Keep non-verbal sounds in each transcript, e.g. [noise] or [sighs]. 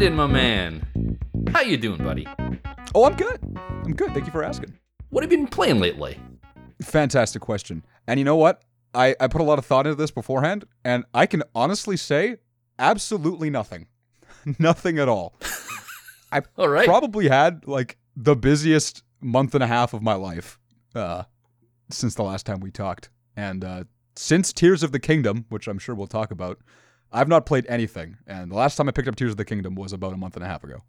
Brandon, my man, how you doing, buddy? Oh, I'm good. I'm good. Thank you for asking. What have you been playing lately? Fantastic question. And you know what? I, I put a lot of thought into this beforehand, and I can honestly say absolutely nothing. [laughs] nothing at all. [laughs] I All right. probably had like the busiest month and a half of my life uh, since the last time we talked. And uh, since Tears of the Kingdom, which I'm sure we'll talk about, I've not played anything. And the last time I picked up Tears of the Kingdom was about a month and a half ago.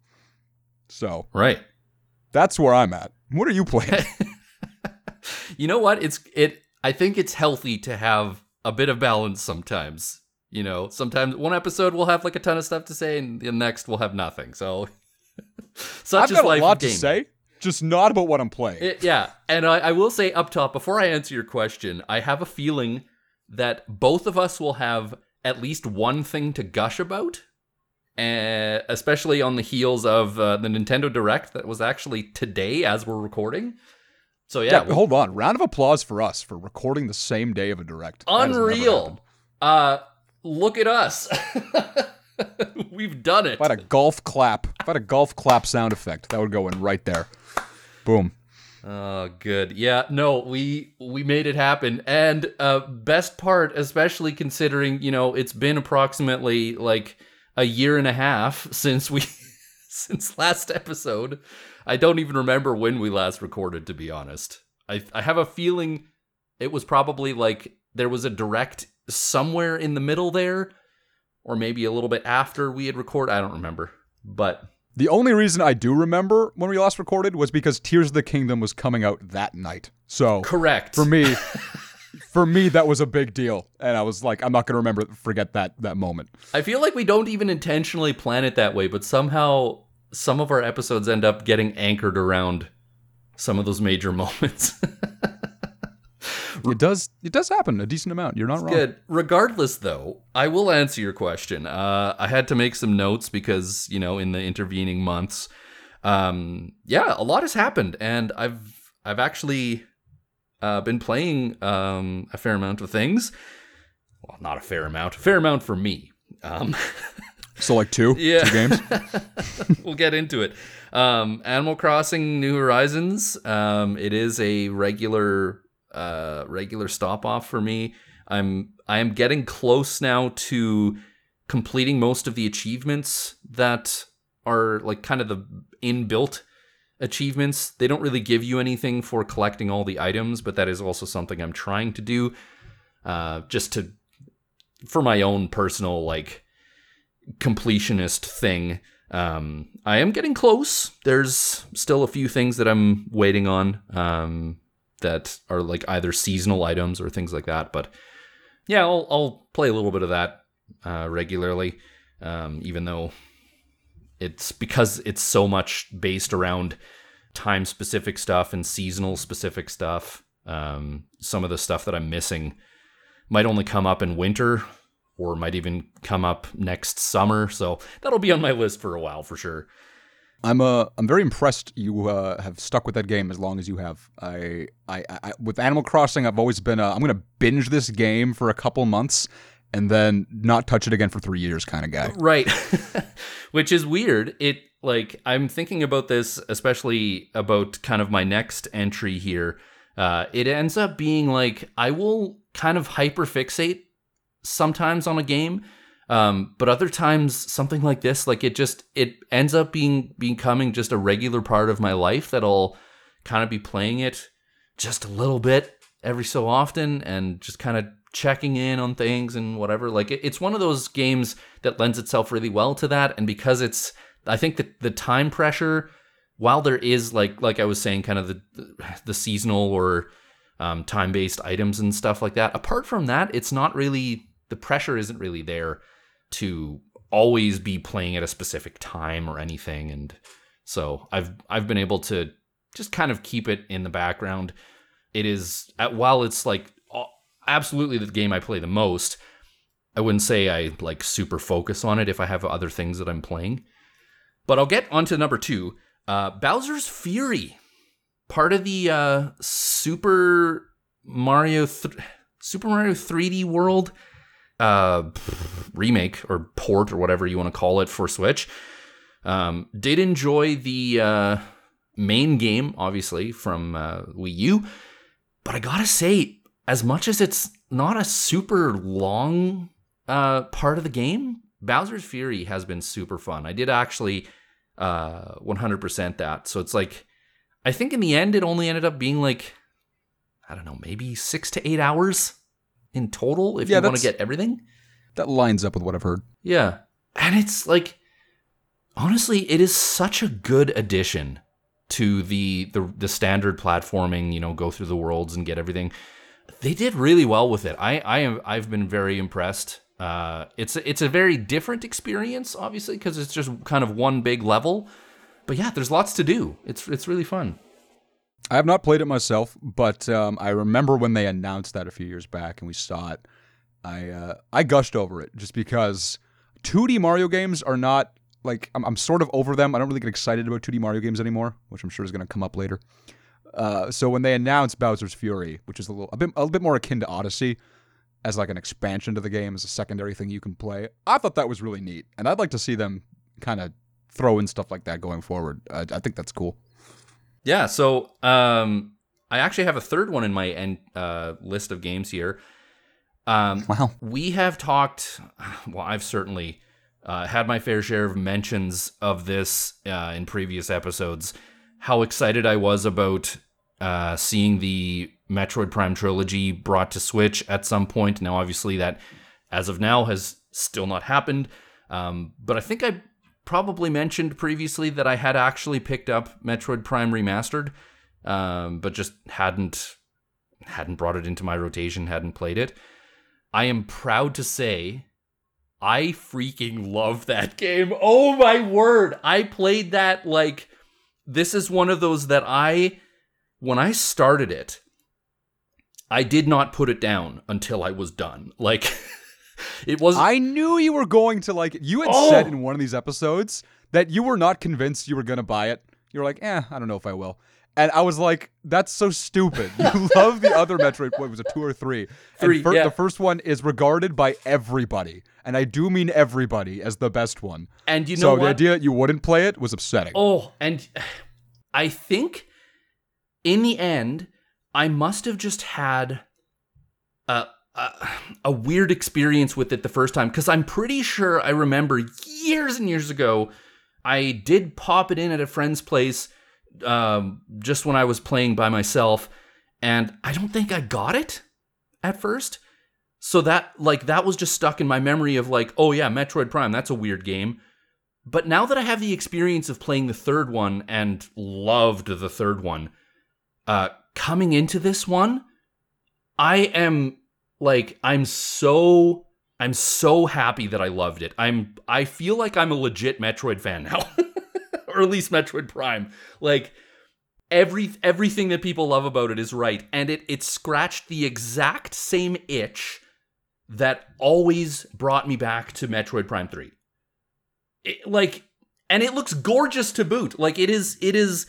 So right. that's where I'm at. What are you playing? [laughs] You know what? It's it. I think it's healthy to have a bit of balance sometimes. You know, sometimes one episode we'll have like a ton of stuff to say, and the next we'll have nothing. So, [laughs] such I've got a lot to say, just not about what I'm playing. It- yeah, and I, I will say up top before I answer your question, I have a feeling that both of us will have at least one thing to gush about, uh, especially on the heels of uh, the Nintendo Direct that was actually today as we're recording. So yeah, yeah, hold on. Round of applause for us for recording the same day of a direct. That has never happened. unreal. Uh, look at us. [laughs] We've done it. If I had a golf clap, if I had a golf clap sound effect, that would go in right there. Boom. Oh, good. Yeah, no, we we made it happen. And uh best part, especially considering, you know, it's been approximately like a year and a half [laughs] since we [laughs] since last episode. I don't even remember when we last recorded to be honest. I I have a feeling it was probably like there was a direct somewhere in the middle there or maybe a little bit after we had recorded. I don't remember. But The only reason I do remember when we last recorded was because Tears of the Kingdom was coming out that night. So correct. for me, [laughs] for me, that was a big deal, and I was like, I'm not gonna remember forget that that moment. I feel like we don't even intentionally plan it that way, but somehow some of our episodes end up getting anchored around some of those major [laughs] moments. It does it does happen a decent amount. You're not wrong. Good. Regardless, though, I will answer your question. Uh, I had to make some notes because you know in the intervening months, um, yeah, a lot has happened, and I've I've actually uh, been playing um, a fair amount of things. Well, not a fair amount, a fair amount for me. Um, [laughs] So like two, Yeah. two games. [laughs] we'll get into it. Um, Animal Crossing: New Horizons. Um, it is a regular, uh, regular stop off for me. I'm I am getting close now to completing most of the achievements that are like kind of the inbuilt achievements. They don't really give you anything for collecting all the items, but that is also something I'm trying to do, uh, just to for my own personal like completionist thing. Um, I am getting close. There's still a few things that I'm waiting on um, that are like either seasonal items or things like that. But yeah, I'll, I'll play a little bit of that uh, regularly, um, even though it's because it's so much based around time specific stuff and seasonal specific stuff. Um, some of the stuff that I'm missing might only come up in winter or might even come up next summer. So that'll be on my list for a while for sure. I'm uh I'm very impressed you uh, have stuck with that game as long as you have. I, I I with Animal Crossing I've always been uh, I'm gonna binge this game for a couple months and then not touch it again for three years kind of guy. Right. [laughs] [laughs] Which is weird. It like I'm thinking about this, especially about kind of my next entry here. Uh, it ends up being like I will kind of hyperfixate sometimes on a game. Um, but other times something like this, like it just it ends up being becoming just a regular part of my life that I'll kind of be playing it just a little bit every so often and just kind of checking in on things and whatever. Like it, it's one of those games that lends itself really well to that. And because it's, I think that the time pressure, while there is like like I was saying, kind of the the seasonal or um, time based items and stuff like that. Apart from that, it's not really the pressure isn't really there to always be playing at a specific time or anything. And so I've I've been able to just kind of keep it in the background. It is while it's like absolutely the game I play the most. I wouldn't say I like super focus on it if I have other things that I'm playing. But I'll get on to number two. Uh, Bowser's Fury, part of the uh, Super Mario th- Super Mario 3D World uh, remake or port or whatever you want to call it for Switch. Um, did enjoy the uh, main game, obviously from uh, Wii U, but I gotta say, as much as it's not a super long uh, part of the game, Bowser's Fury has been super fun. I did actually uh, 100% that, so it's like I think in the end it only ended up being like I don't know, maybe six to eight hours in total if Yeah, you want to get everything. That lines up with what I've heard. Yeah. And it's like honestly, it is such a good addition to the the the standard platforming, you know, go through the worlds and get everything. They did really well with it. I I am I've been very impressed. Uh it's a, it's a very different experience obviously because it's just kind of one big level. But yeah, there's lots to do. It's it's really fun. I have not played it myself, but um, I remember when they announced that a few years back and we saw it. I uh, I gushed over it just because 2D Mario games are not like I'm, I'm sort of over them. I don't really get excited about 2D Mario games anymore, which I'm sure is going to come up later. Uh, so when they announced Bowser's Fury, which is a little a bit a little bit more akin to Odyssey, as like an expansion to the game as a secondary thing you can play, I thought that was really neat, and I'd like to see them kind of throw in stuff like that going forward. I, I think that's cool. Yeah, so um, I actually have a third one in my end, uh, list of games here. Um, Wow. we have talked, well, I've certainly uh, had my fair share of mentions of this uh, in previous episodes. How excited I was about uh, seeing the Metroid Prime trilogy brought to Switch at some point. Now, obviously, that as of now has still not happened. Um, but I think I probably mentioned previously that I had actually picked up Metroid Prime Remastered, um, but just hadn't hadn't brought it into my rotation, hadn't played it. I am proud to say I freaking love that [laughs] game. Oh my word. I played that like this is one of those that I when I started it I did not put it down until I was done. Like [laughs] it was I knew you were going to like it. You had Oh! said in one of these episodes that you were not convinced you were going to buy it. You were like, eh, I don't know if I will. And I was like, that's so stupid. You [laughs] love the other Metroid. What was it, two or three? Three, And fir- yeah. The first one is regarded by everybody, and I do mean everybody, as the best one. and you know so what? the idea that you wouldn't play it was upsetting. Oh, and [sighs] I think in the end, I must have just had a a, weird experience with it the first time because I'm pretty sure I remember years and years ago, I did pop it in at a friend's place um, just when I was playing by myself, and I don't think I got it at first. So that like that was just stuck in my memory of like, oh yeah, Metroid Prime, that's a weird game. But now that I have the experience of playing the third one and loved the third one, uh, coming into this one, I am like I'm so I'm so happy that I loved it. I'm I feel like I'm a legit Metroid fan now. [laughs] or at least Metroid Prime. Like every everything that people love about it is right and it it scratched the exact same itch that always brought me back to Metroid Prime 3 it, like and it looks gorgeous to boot like it is it is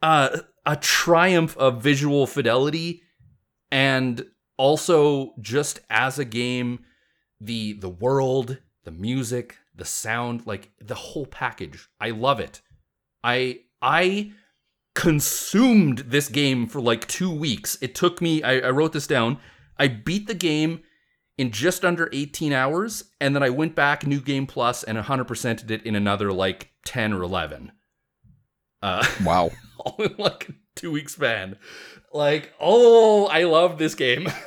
uh, a triumph of visual fidelity and also just as a game the the world the music the sound like the whole package. I love it. I i consumed this game for like two weeks. It took me i, I wrote this down. I beat the game in just under 18 hours and then i went back new game plus and 100%ed it in another like 10 or 11 uh Wow. [laughs] all in like a two week span like oh i love this game [laughs]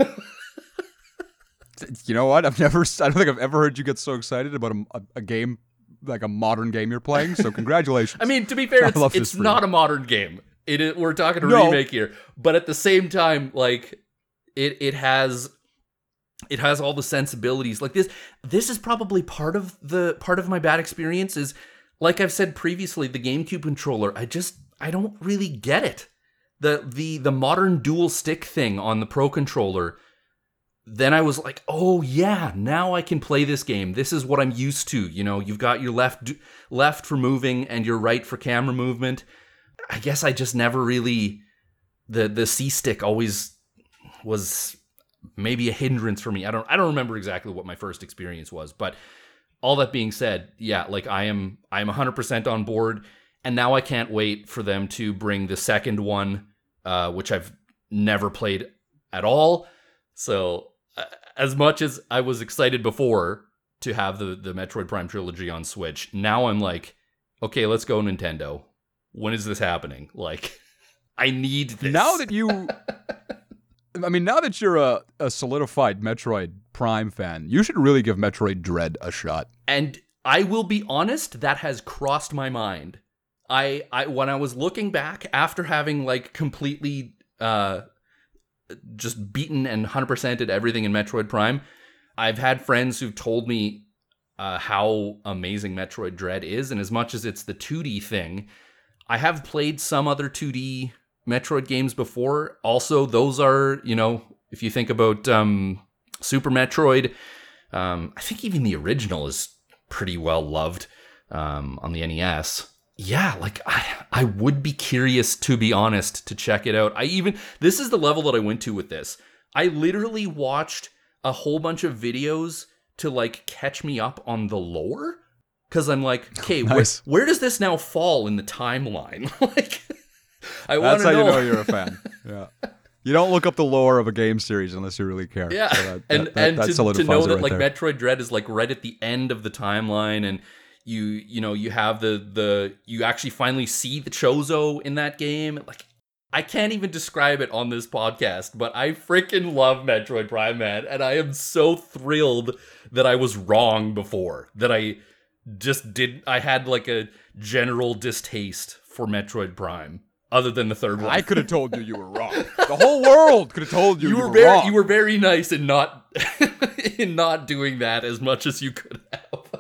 You know what? I've never. I don't think I've ever heard you get so excited about a, a, a game like a modern game you're playing. So [laughs] congratulations. I mean, to be fair, it's, it's not a modern game. It is, we're talking a No. remake here, but at the same time, like it it has it has all the sensibilities. Like this this is probably part of the part of my bad experience is like I've said previously, the GameCube controller. I just I don't really get it. The the the modern dual stick thing on the Pro controller. Then I was like, "Oh yeah, now I can play this game. This is what I'm used to. You know, you've got your left left for moving and your right for camera movement. I guess I just never really the the C stick always was maybe a hindrance for me. I don't I don't remember exactly what my first experience was, but all that being said, yeah, like I am I am 100% on board and now I can't wait for them to bring the second one uh, which I've never played at all. So uh, as much as I was excited before to have the the Metroid Prime trilogy on Switch, now I'm like, okay, let's go Nintendo. When is this happening? [laughs] Like I need this. Now that you [laughs] I mean, now that you're a, a solidified Metroid Prime fan, you should really give Metroid Dread a shot. And I will be honest, that has crossed my mind. I, I when I was looking back after having like completely uh just beaten and 100%ed everything in Metroid Prime, I've had friends who've told me uh, how amazing Metroid Dread is, and as much as it's the 2D thing, I have played some other 2D Metroid games before. Also, those are, you know, if you think about um, Super Metroid, um, I think even the original is pretty well loved um, on the NES. Yeah, like I, I would be curious to be honest to check it out. I even this is the level that I went to with this. I literally watched a whole bunch of videos to like catch me up on the lore because I'm like, [laughs] okay, Nice. where, where does this now fall in the timeline? [laughs] like, I want That's to how know. you know you're a fan. [laughs] Yeah. You don't look up the lore of a game series unless you really care. Yeah, So that- and that- and that to, to know that right like there. Metroid Dread is like right at the end of the timeline, and you you know you have the the you actually finally see the Chozo in that game. Like I can't even describe it on this podcast, but I freaking love Metroid Prime, man, and I am so thrilled that I was wrong before. That I just did. I had like a general distaste for Metroid Prime, other than the third one. I could have told you you were [laughs] wrong. The whole world could have told you you you, were were very wrong. you were very nice in not [laughs] in not doing that as much as you could have.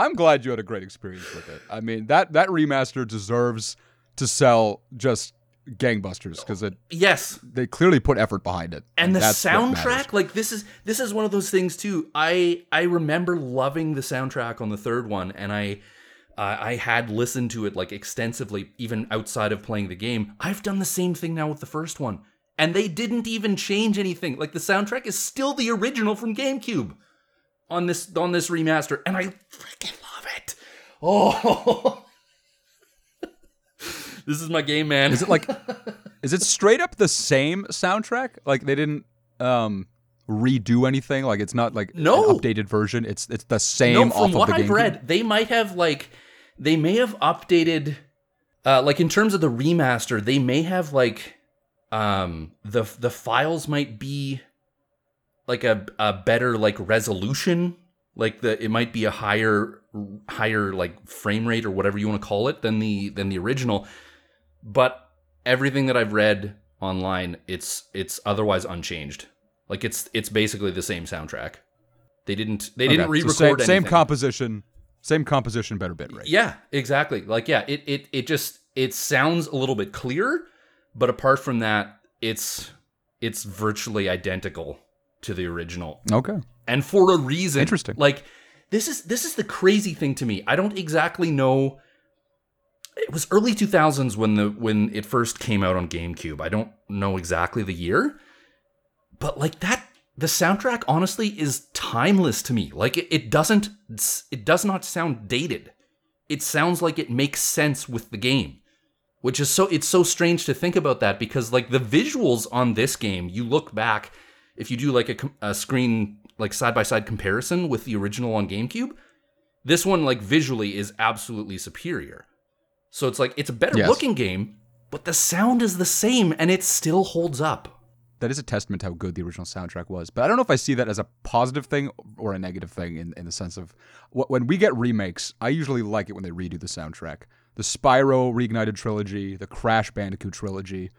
I'm glad you had a great experience with it. I mean, that that remaster deserves to sell just gangbusters because it Yes, they clearly put effort behind it. and the what matters. soundtrack like this is this is one of those things too. I I remember loving the soundtrack on the third one and I uh, I had listened to it like extensively even outside of playing the game. I've done the same thing now with the first one. And they didn't even change anything. Like the soundtrack is still the original from GameCube on this on this remaster and I freaking love it. Oh. [laughs] this is my game, man. Is it like is it straight up the same soundtrack? Like they didn't um redo anything? Like it's not like No. an updated version. It's it's the same no, off from what I've GameCube? read, they might have like they may have updated uh like in terms of the remaster, they may have like um the the files might be like a a better like resolution, like the it might be a higher higher like frame rate or whatever you want to call it than the than the original. But everything that I've read online, it's it's otherwise unchanged. Like it's it's basically the same soundtrack. They didn't they didn't re-record same, anything. same composition, same composition, better bit rate. Yeah, exactly. Like yeah, it it it just it sounds a little bit clearer, but apart from that, it's it's virtually identical to the original. Okay. And for a reason. Interesting. Like this is this is the crazy thing to me. I don't exactly know it was early 2000s when the when it first came out on GameCube. I don't know exactly the year, but like that the soundtrack honestly is timeless to me. Like it, it doesn't it does not sound dated. It sounds like it makes sense with the game. Which is so it's so strange to think about that because like the visuals on this game, you look back if you do like a, a screen like side by side comparison with the original on GameCube, this one like visually is absolutely superior. So it's like it's a better Yes. looking game, but the sound is the same and it still holds up. That is a testament to how good the original soundtrack was. But I don't know if I see that as a positive thing or a negative thing in, in the sense of wh- when we get remakes, I usually like it when they redo the soundtrack. The Spyro Reignited trilogy, the Crash Bandicoot trilogy,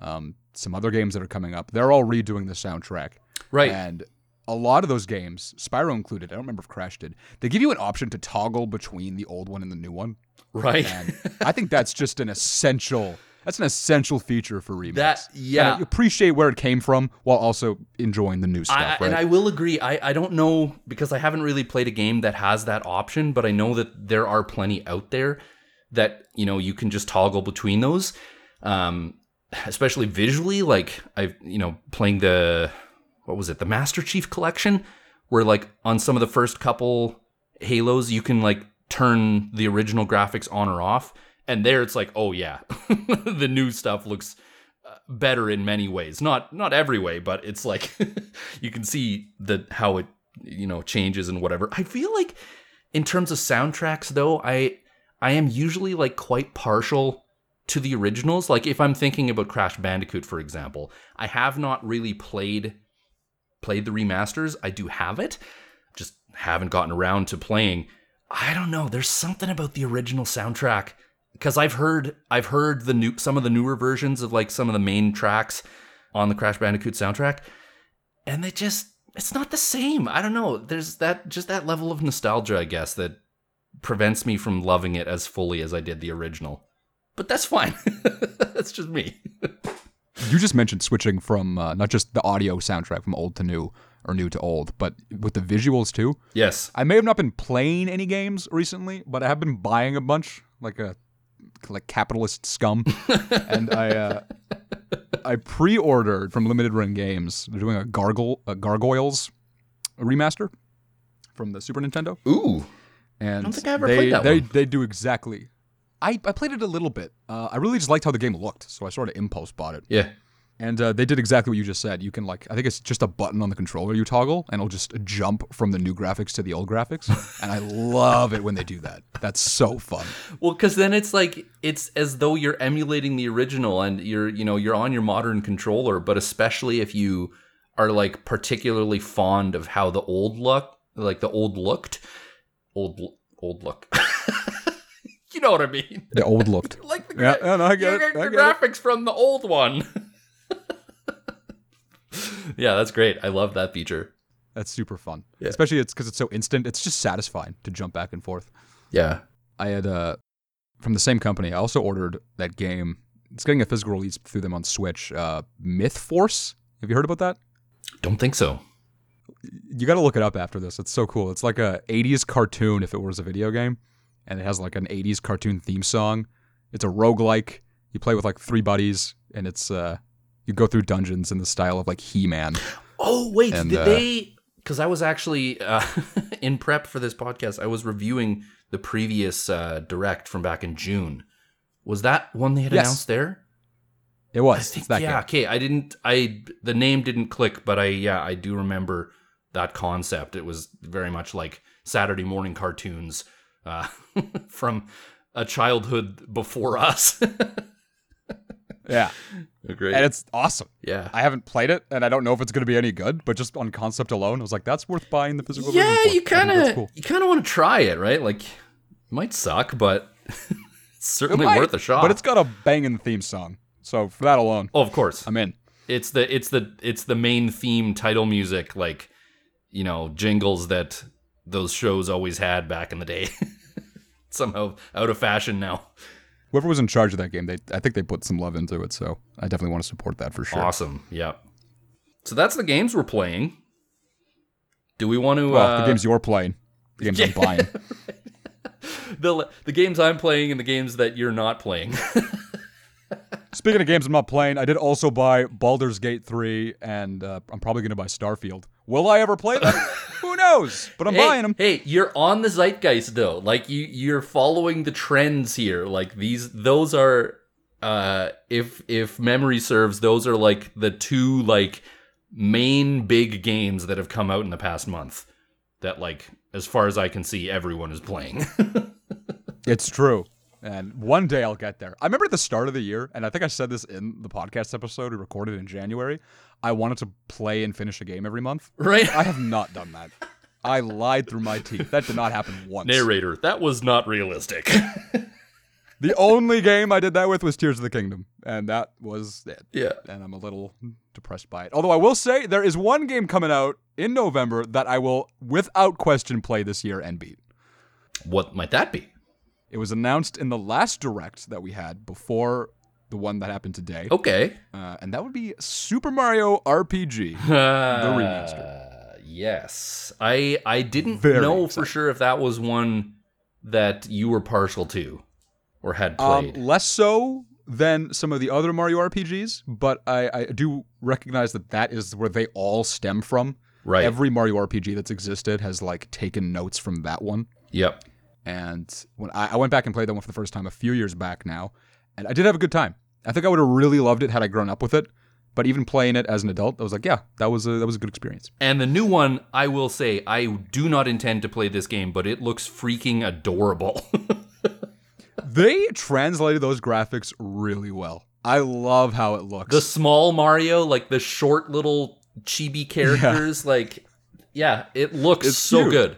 um, some other games that are coming up, they're all redoing the soundtrack. Right. And a lot of those games, Spyro included, I don't remember if Crash did, they give you an option to toggle between the old one and the new one. Right. And I think that's just an essential. That's an essential feature for remakes. That- yeah. Appreciate where it came from while also enjoying the new stuff. I, right? And I will agree. I, I don't know because I haven't really played a game that has that option, but I know that there are plenty out there that you know you can just toggle between those. Um, especially visually, like I've you know playing the what was it the Master Chief Collection, where like on some of the first couple Halos, you can like turn the original graphics on or off, and there it's like, oh yeah, [laughs] the new stuff looks uh, better in many ways. Not not every way, but it's like [laughs] you can see the how it you know changes and whatever. I feel like in terms of soundtracks though, I I am usually like quite partial to the originals. Like if I'm thinking about Crash Bandicoot for example, I have not really played played the remasters. I do have it, just haven't gotten around to playing. I don't know, there's something about the original soundtrack because I've heard I've heard the new some of the newer versions of like some of the main tracks on the Crash Bandicoot soundtrack and they just it's not the same. I don't know. There's that just that level of nostalgia, I guess, that prevents me from loving it as fully as I did the original. But that's fine. [laughs] that's just me. You just mentioned switching from uh, not just the audio soundtrack from old to new or new to old, but with the visuals too. Yes. I may have not been playing any games recently, but I have been buying a bunch, like a like capitalist scum. [laughs] and I uh, I pre-ordered from Limited Run Games. They're doing a Gargle a Gargoyles remaster from the Super Nintendo. Ooh. And I don't think I ever they, played that they, one. They do exactly. I, I played it a little bit. Uh, I really just liked how the game looked, so I sort of impulse bought it. Yeah. And uh, they did exactly what you just said. You can like, I think it's just a button on the controller you toggle, and it'll just jump from the new graphics to the old graphics. [laughs] and I love it when they do that. That's so fun. Well, because then it's like it's as though you're emulating the original, and you're you know you're on your modern controller. But especially if you are like particularly fond of how the old look, like the old looked, old old look. [laughs] you know what I mean? The old looked. [laughs] like the, gra- yeah, no, I get you it, get I the get it. graphics from the old one. [laughs] yeah, that's great. I love that feature. That's super fun. Yeah. Especially it's because it's so instant. It's just satisfying to jump back and forth. Yeah. I had uh from the same company. I also ordered that game. It's getting a physical release through them on Switch. Uh, Myth Force. Have you heard about that? Don't think so. You got to look it up after this. It's so cool. It's like a 80s cartoon if it was a video game, and it has like an 80s cartoon theme song. It's a roguelike. You play with like three buddies, and it's uh you go through dungeons in the style of like He-Man. Oh wait, And, did uh, they? Because I was actually uh, [laughs] in prep for this podcast. I was reviewing the previous uh, direct from back in June. Was that one they had Yes. announced there? It was. I think yeah. game. Okay, I didn't. I the name didn't click, but I yeah I do remember that concept. It was very much like Saturday morning cartoons uh, [laughs] from a childhood before us. [laughs] Yeah, Great. and it's awesome. yeah. I haven't played it, and I don't know if it's going to be any good. But just on concept alone, I was like, "That's worth buying the physical." version yeah, you kind of cool. you kind of want to try it, right? Like, it might suck, but [laughs] it's certainly It might, worth a shot. But it's got a banging theme song, so for that alone, oh, of course, I'm in. it's the it's the it's the main theme title music, like you know jingles that those shows always had back in the day. [laughs] Somehow out of fashion now. Whoever was in charge of that game, they I think they put some love into it, so I definitely want to support that for sure. Awesome. Yeah. So that's the games we're playing. Do we want to? Well, uh, the games you're playing, the games I'm [laughs] buying. the the games I'm playing and the games that you're not playing. [laughs] Speaking of games I'm not playing, I did also buy Baldur's Gate 3, and uh, I'm probably going to buy Starfield. Will I ever play them? [laughs] Who knows? But I'm hey, buying them. Hey, you're on the zeitgeist though. Like you you're following the trends here. Like these those are uh if if memory serves, those are like the two like main big games that have come out in the past month that like as far as I can see everyone is playing. [laughs] It's true. And one day I'll get there. I remember at the start of the year, and I think I said this in the podcast episode we recorded in January. I wanted to play and finish a game every month. right? I have not done that. I lied through my teeth. That did not happen once. Narrator, that was not realistic. [laughs] The only game I did that with was Tears of the Kingdom, and that was it. yeah. And I'm a little depressed by it. Although I will say there is one game coming out in November that I will, without question, play this year and beat. What might that be? It was announced in the last direct that we had before the one that happened today, Okay. uh, and that would be Super Mario RPG. [laughs] the remaster. Yes, I I didn't Very know for sure if that was one that you were partial to or had Um, played. less so than some of the other Mario RPGs, but I, I do recognize that that is where they all stem from. Right. Every Mario RPG that's existed has like taken notes from that one. Yep. And when I, I went back and played that one for the first time a few years back now, and I did have a good time. I think I would have really loved it had I grown up with it. But even playing it as an adult, I was like, yeah, that was a that was a good experience. And the new one, I will say, I do not intend to play this game, but it looks freaking adorable. [laughs] They translated those graphics really well. I love how it looks. the small Mario, like the short little chibi [laughs] characters, like yeah, it looks It's so cute. good.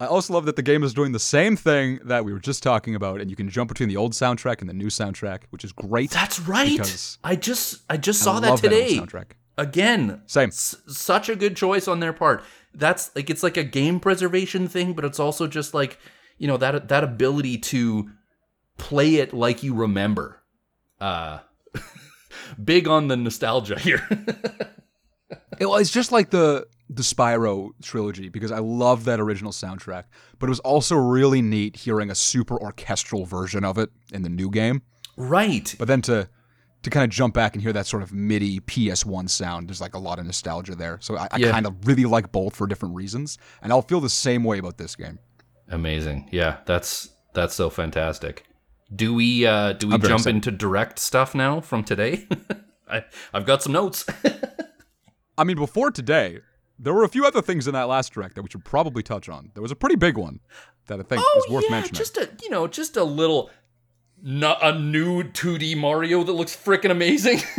I also love that the game is doing the same thing that we were just talking about, and you can jump between the old soundtrack and the new soundtrack, which is great. That's right. I just I just I saw that love today. soundtrack. Again, Same. S- such a good choice on their part. That's like it's like a game preservation thing, but it's also just like you know that that ability to play it like you remember. Uh, [laughs] big on the nostalgia here. [laughs] It, well, it's just like the the Spyro trilogy because I love that original soundtrack, but it was also really neat hearing a super orchestral version of it in the new game. right. But then to to kind of jump back and hear that sort of MIDI PS1 sound, there's like a lot of nostalgia there. So I, I Yeah. kind of really like both for different reasons, and I'll feel the same way about this game. Amazing. Yeah, that's that's so fantastic. Do we uh do we I'm jump into direct stuff now from today? [laughs] I I've got some notes. [laughs] I mean, before today, there were a few other things in that last direct that we should probably touch on. There was a pretty big one that I think is worth Oh, yeah, mentioning. just a you know, just a little not a new 2D Mario that looks freaking amazing. [laughs]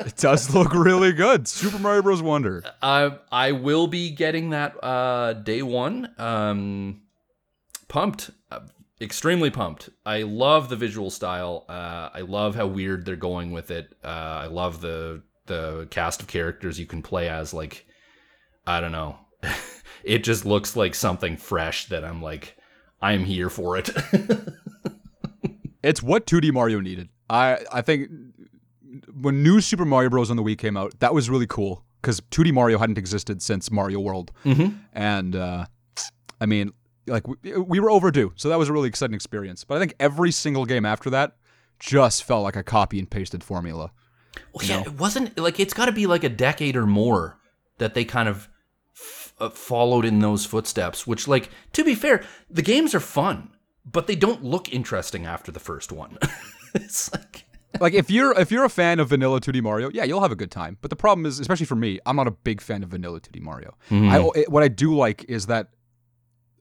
It does look really good. Super Mario Bros. Wonder. I I will be getting that uh day 1. Um pumped. Uh, extremely pumped. I love the visual style. Uh I love how weird they're going with it. Uh I love the the cast of characters you can play as like I don't know. [laughs] it just looks like something fresh that I'm like I'm here for it. [laughs] It's what 2D Mario needed. I I think when new Super Mario Bros. on the Wii came out, that was really cool because 2D Mario hadn't existed since Mario World, Mhm. and uh, I mean, like we, we were overdue, so that was a really exciting experience. But I think every single game after that just felt like a copy and pasted formula. Well, yeah, it wasn't like it's got to be like a decade or more that they kind of f- uh, followed in those footsteps. Which, like, to be fair, the games are fun, but they don't look interesting after the first one. [laughs] it's like, [laughs] like if you're if you're a fan of vanilla 2D Mario, yeah, you'll have a good time. But the problem is, especially for me, I'm not a big fan of vanilla 2D Mario. I, it- what I do like is that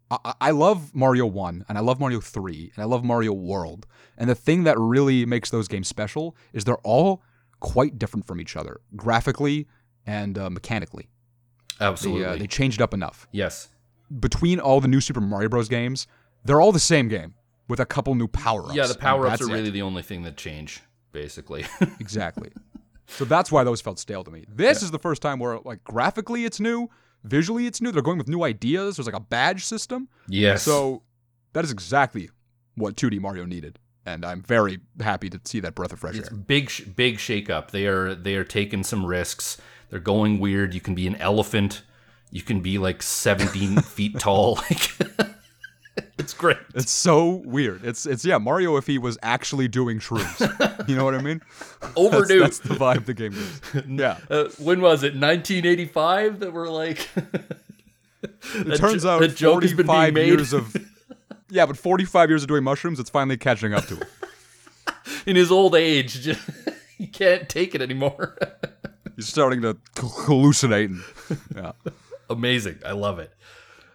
I, I love Mario One and I love Mario Three and I love Mario World. And the thing that really makes those games special is they're all quite different from each other, graphically and uh, mechanically. They, absolutely, uh, they changed up enough. yes, Between all the new Super Mario Bros. games, they're all the same game with a couple new power ups. yeah. The power ups are really the only thing that change, basically. [laughs] Exactly. so that's why those felt stale to me. This is the first time where, like, graphically it's new, visually it's new. They're going with new ideas. There's like a badge system. yes. So that is exactly what 2D Mario needed, and I'm very happy to see that breath of fresh it's air. big, big shake up. They are they are taking some risks. They're going weird. You can be an elephant. You can be like 17 [laughs] feet tall. Like, [laughs] it's great. It's so weird. It's it's yeah, Mario if he was actually doing shrooms. you know what I mean? [laughs] That's, Overdue. that's the vibe the game gives. Yeah. Uh, when was it? 1985 that we're like. It turns jo- out that joke has been being 45 made. years of Yeah, but 45 years of doing mushrooms, it's finally catching up to him. in his old age, just, he can't take it anymore. He's starting to hallucinate. Yeah. [laughs] Amazing. I love it.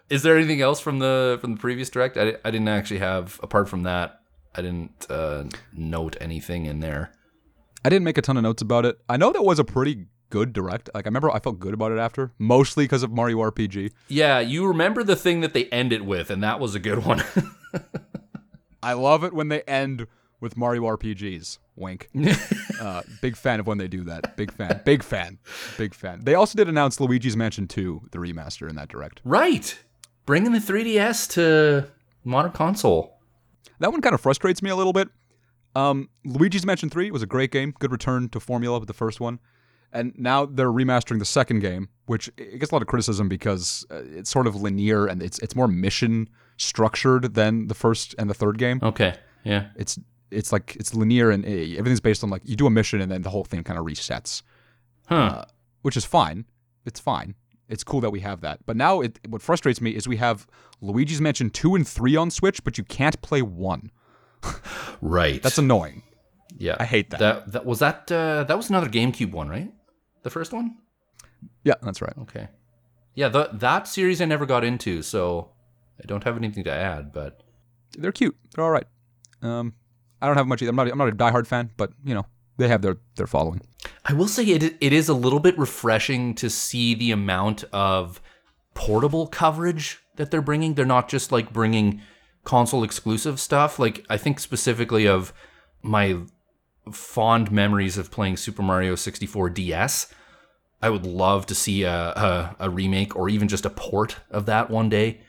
Is there anything else from the from the previous direct? I, I didn't actually have apart from that. I didn't uh, note anything in there. I didn't make a ton of notes about it. I know that was a pretty good direct. Like I remember I felt good about it after, mostly because of Mario RPG. Yeah, you remember the thing that they ended with, and that was a good one. [laughs] I love it when they end with Mario RPGs. Wink. [laughs] uh, big fan of when they do that. Big fan. Big fan. Big fan. They also did announce Luigi's Mansion 2, the remaster in that direct. right. Bringing the 3DS to modern console. That one kind of frustrates me a little bit. Um, Luigi's Mansion 3 was a great game, good return to formula with the first one. And now they're remastering the second game, which it gets a lot of criticism because uh, it's sort of linear and it's it's more mission structured than the first and the third game. Okay. Yeah. It's it's like it's linear and uh, everything's based on like you do a mission and then the whole thing kind of resets, Huh. which is fine. It's fine. it's cool that we have that. But now, it, what frustrates me is we have Luigi's Mansion 2 and 3 on Switch, but you can't play 1. [laughs] Right. That's annoying. yeah. I hate that. That that was that uh, that was another GameCube one, right? The first one. Yeah, that's right. Okay. Yeah, the, that series I never got into, so I don't have anything to add. But They're cute. They're all right. Um, I don't have much either. I'm not, I'm not a diehard fan, but, you know, they have their, their following. I will say it it is a little bit refreshing to see the amount of portable coverage that they're bringing. They're not just like bringing console exclusive stuff. Like I think specifically of my fond memories of playing Super Mario 64 DS. I would love to see a, a, a remake or even just a port of that one day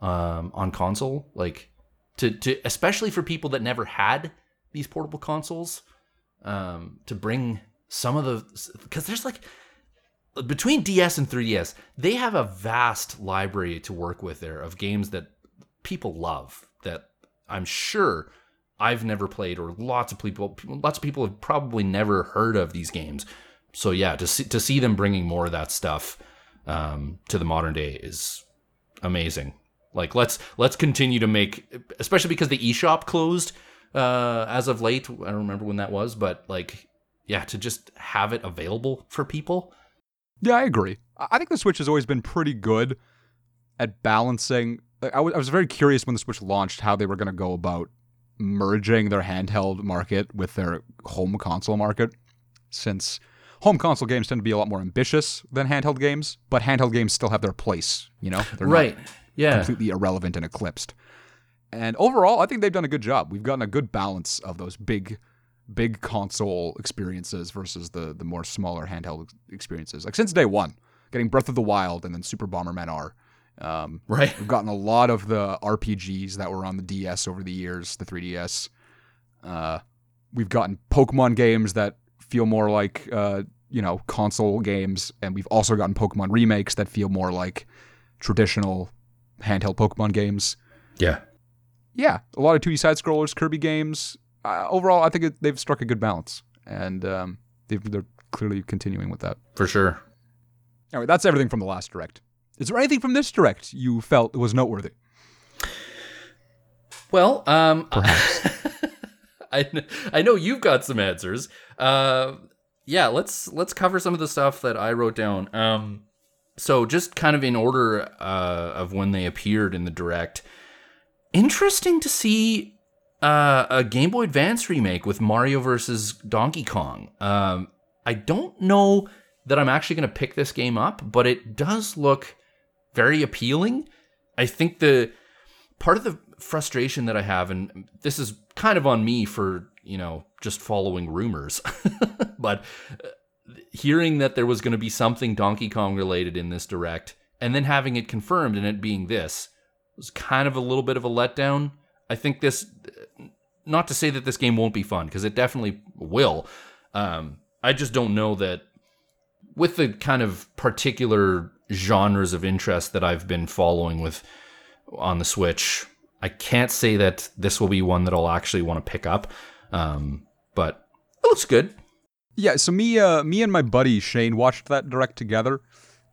um, on console. Like to to especially for people that never had these portable consoles, um, to bring some of the because there's like between DS and 3DS, they have a vast library to work with there of games that people love that I'm sure I've never played or lots of people lots of people have probably never heard of these games. So yeah, to see to see them bringing more of that stuff um, to the modern day is amazing. Like let's let's continue to make, especially because the eShop closed uh, as of late. I don't remember when that was, but like yeah, to just have it available for people. Yeah, I agree. I think the Switch has always been pretty good at balancing. like, I was, I was very curious when the Switch launched how they were going to go about merging their handheld market with their home console market, since home console games tend to be a lot more ambitious than handheld games, but handheld games still have their place. You know, they're not Right. Yeah. completely irrelevant and eclipsed. And overall, I think they've done a good job. We've gotten a good balance of those big, big console experiences versus the the more smaller handheld experiences. Like since day one, getting Breath of the Wild and then Super Bomberman R. Um, Right. we've gotten a lot of the RPGs that were on the DS over the years, the 3DS. Uh, we've gotten Pokemon games that feel more like uh, you know console games, and we've also gotten Pokemon remakes that feel more like traditional handheld Pokemon games. Yeah. Yeah, a lot of 2D side scrollers, Kirby games. Uh, overall, I think it, they've struck a good balance, and um, they've, they're clearly continuing with that. For sure. Anyway, that's everything from the last direct. Is there anything from this direct you felt was noteworthy? Well, um, [laughs] I I know you've got some answers. Uh, yeah, let's let's cover some of the stuff that I wrote down. Um, so just kind of in order uh, of when they appeared in the direct. Interesting to see uh, a Game Boy Advance remake with Mario versus Donkey Kong. Um, I don't know that I'm actually going to pick this game up, but it does look very appealing. I think the part of the frustration that I have, and this is kind of on me for, you know, just following rumors, [laughs] but uh, hearing that there was going to be something Donkey Kong related in this direct and then having it confirmed and it being this was kind of a little bit of a letdown. I think this, not to say that this game won't be fun, because it definitely will. Um, I just don't know that with the kind of particular genres of interest that I've been following with on the Switch, I can't say that this will be one that I'll actually want to pick up. Um, but it looks good. Yeah, so me, uh, me and my buddy Shane watched that direct together,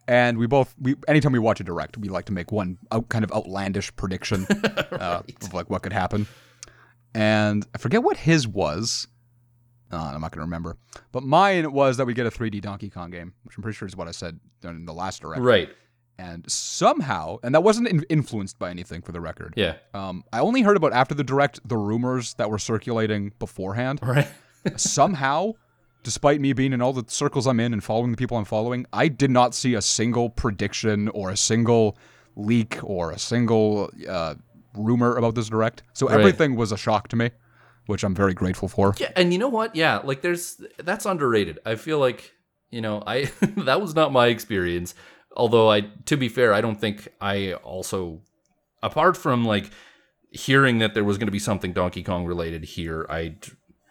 and we both, we anytime we watch a direct, we like to make one out, kind of outlandish prediction [laughs] uh, of like what could happen. And I forget what his was. Uh, I'm not gonna remember, but mine was that we get a 3D Donkey Kong game, which I'm pretty sure is what I said in the last direct. Right. And somehow, and that wasn't in- influenced by anything for the record. Yeah. Um, I only heard about after the direct the rumors that were circulating beforehand Right. [laughs] somehow, despite me being in all the circles I'm in and following the people I'm following, I did not see a single prediction or a single leak or a single uh, rumor about this direct. So Right. everything was a shock to me, which I'm very grateful for. Yeah, and you know what? Yeah, like there's that's underrated. I feel like you know I [laughs] that was not my experience. Although I, to be fair, I don't think I also, apart from like hearing that there was going to be something Donkey Kong related here, I,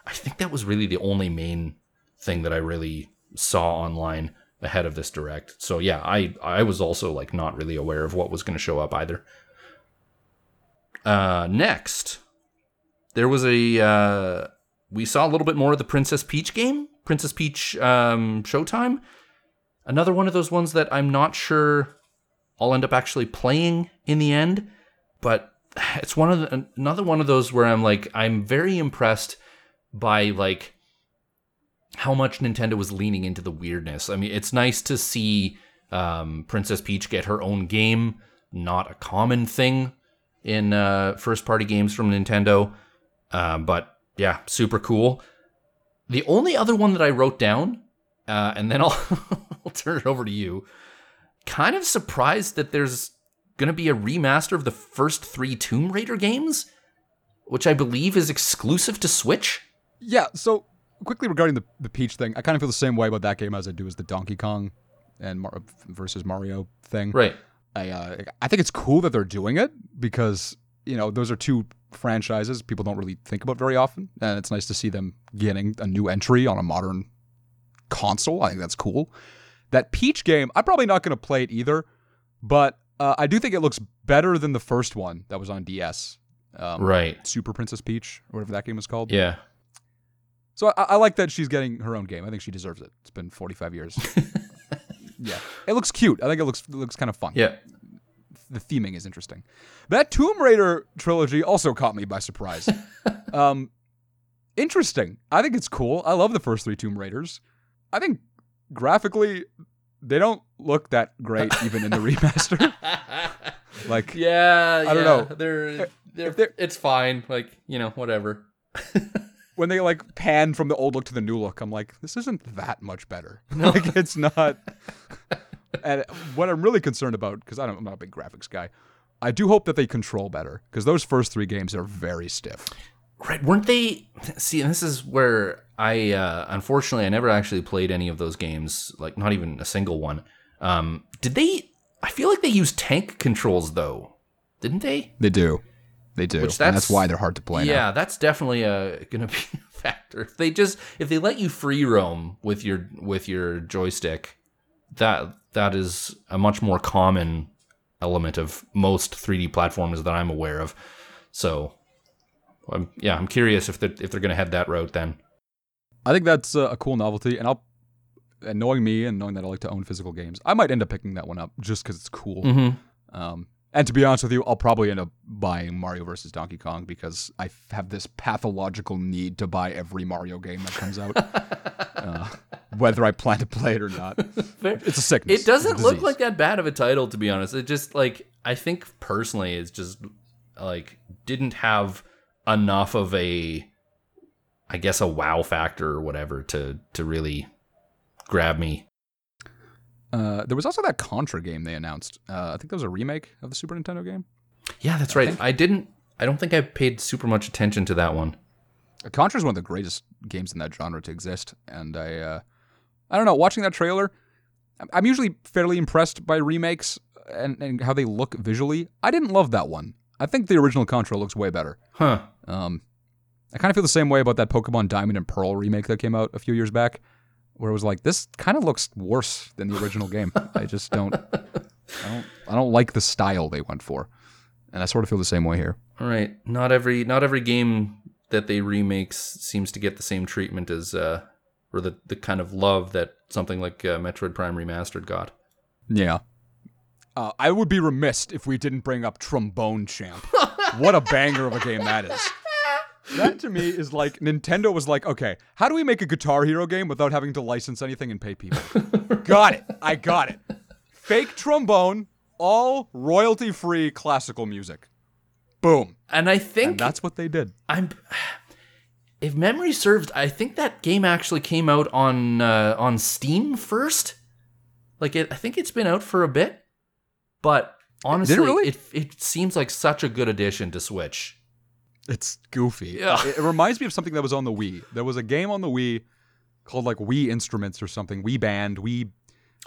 I think that was really the only main thing that I really saw online ahead of this direct. So yeah, I I was also like not really aware of what was going to show up either. Uh, next, there was a uh, we saw a little bit more of the Princess Peach game, Princess Peach um, Showtime. another one of those ones that I'm not sure I'll end up actually playing in the end, but [sighs] it's one of the, another one of those where I'm like I'm very impressed by like how much Nintendo was leaning into the weirdness. I mean, it's nice to see um, Princess Peach get her own game, not a common thing in uh, first party games from Nintendo. Uh, but yeah, super cool. The only other one that I wrote down, uh, and then I'll, [laughs] I'll turn it over to you. Kind of surprised that there's going to be a remaster of the first three Tomb Raider games, which I believe is exclusive to Switch. Yeah, so quickly regarding the, the Peach thing, I kind of feel the same way about that game as I do as the Donkey Kong and Mar- versus Mario thing. Right. I uh, I think it's cool that they're doing it because you know those are two franchises people don't really think about very often, and it's nice to see them getting a new entry on a modern console. I think that's cool. That Peach game, I'm probably not going to play it either, but uh, I do think it looks better than the first one that was on DS. Um, right. Super Princess Peach, or whatever that game was called. Yeah. So I, I like that she's getting her own game. I think she deserves it. It's been 45 years. [laughs] yeah, it looks cute. I think it looks it looks kind of fun. Yeah. The theming is interesting. That Tomb Raider trilogy also caught me by surprise. [laughs] um, interesting. I think it's cool. I love the first three Tomb Raiders. I think graphically they don't look that great [laughs] even in the remaster. like yeah, I don't yeah. know. They're, they're, they're- it's fine. Like you know, whatever. When they like pan from the old look to the new look, I'm like, this isn't that much better. [laughs] like it's not. [laughs] and what I'm really concerned about, because I'm not a big graphics guy, I do hope that they control better because those first three games are very stiff. Right? Weren't they? See, and this is where I uh, unfortunately I never actually played any of those games. Like not even a single one. Um, did they? I feel like they used tank controls though, didn't they? They do, they do, Which and that's that's- why they're hard to play. now. yeah, that's definitely uh, gonna be [laughs] a factor. If they just if they let you free roam with your with your joystick, that that is a much more common element of most 3D platformers that I'm aware of. So, I'm, yeah, I'm curious if they're, if they're gonna head that route then. I think that's uh, a cool novelty, and I'll. And knowing me and knowing that I like to own physical games, I might end up picking that one up just because it's cool. Mm-hmm. Um, and to be honest with you, I'll probably end up buying Mario vs. Donkey Kong because I have this pathological need to buy every Mario game that comes out, [laughs] uh, whether I plan to play it or not. It's a sickness. It doesn't look like that bad of a title, to be honest. It just like I think personally, it's just like didn't have enough of a, I guess, a wow factor or whatever to to really grab me. Uh, there was also that Contra game they announced. Uh, I think that was a remake of the Super Nintendo game. Yeah, that's right. I didn't. I don't think I paid super much attention to that one. Contra is one of the greatest games in that genre to exist, and I, uh, I don't know. Watching that trailer, I'm- I'm usually fairly impressed by remakes and, and how they look visually. I didn't love that one. I think the original Contra looks way better. Huh. Um, I kind of feel the same way about that Pokemon Diamond and Pearl remake that came out a few years back, where it was like this kind of looks worse than the original game. I just don't, I don't, I don't like the style they went for, and I sort of feel the same way here. All right. Not every not every game that they remakes seems to get the same treatment as uh or the the kind of love that something like uh, Metroid Prime Remastered got. Yeah. Uh, I would be remiss if we didn't bring up Trombone Champ. what a banger of a game that is. That to me is like Nintendo was like, okay, how do we make a Guitar Hero game without having to license anything and pay people? [laughs] got it. I got it. Fake trombone, all royalty free classical music. Boom. And I think And that's what they did. I'm if memory serves, I think that game actually came out on uh, on Steam first. Like it, I think it's been out for a bit, but honestly, really? it it seems like such a good addition to Switch. It's goofy. Yeah. It, it reminds me of something that was on the Wii. There was a game on the Wii called like Wii Instruments or something. Wii Band, Wii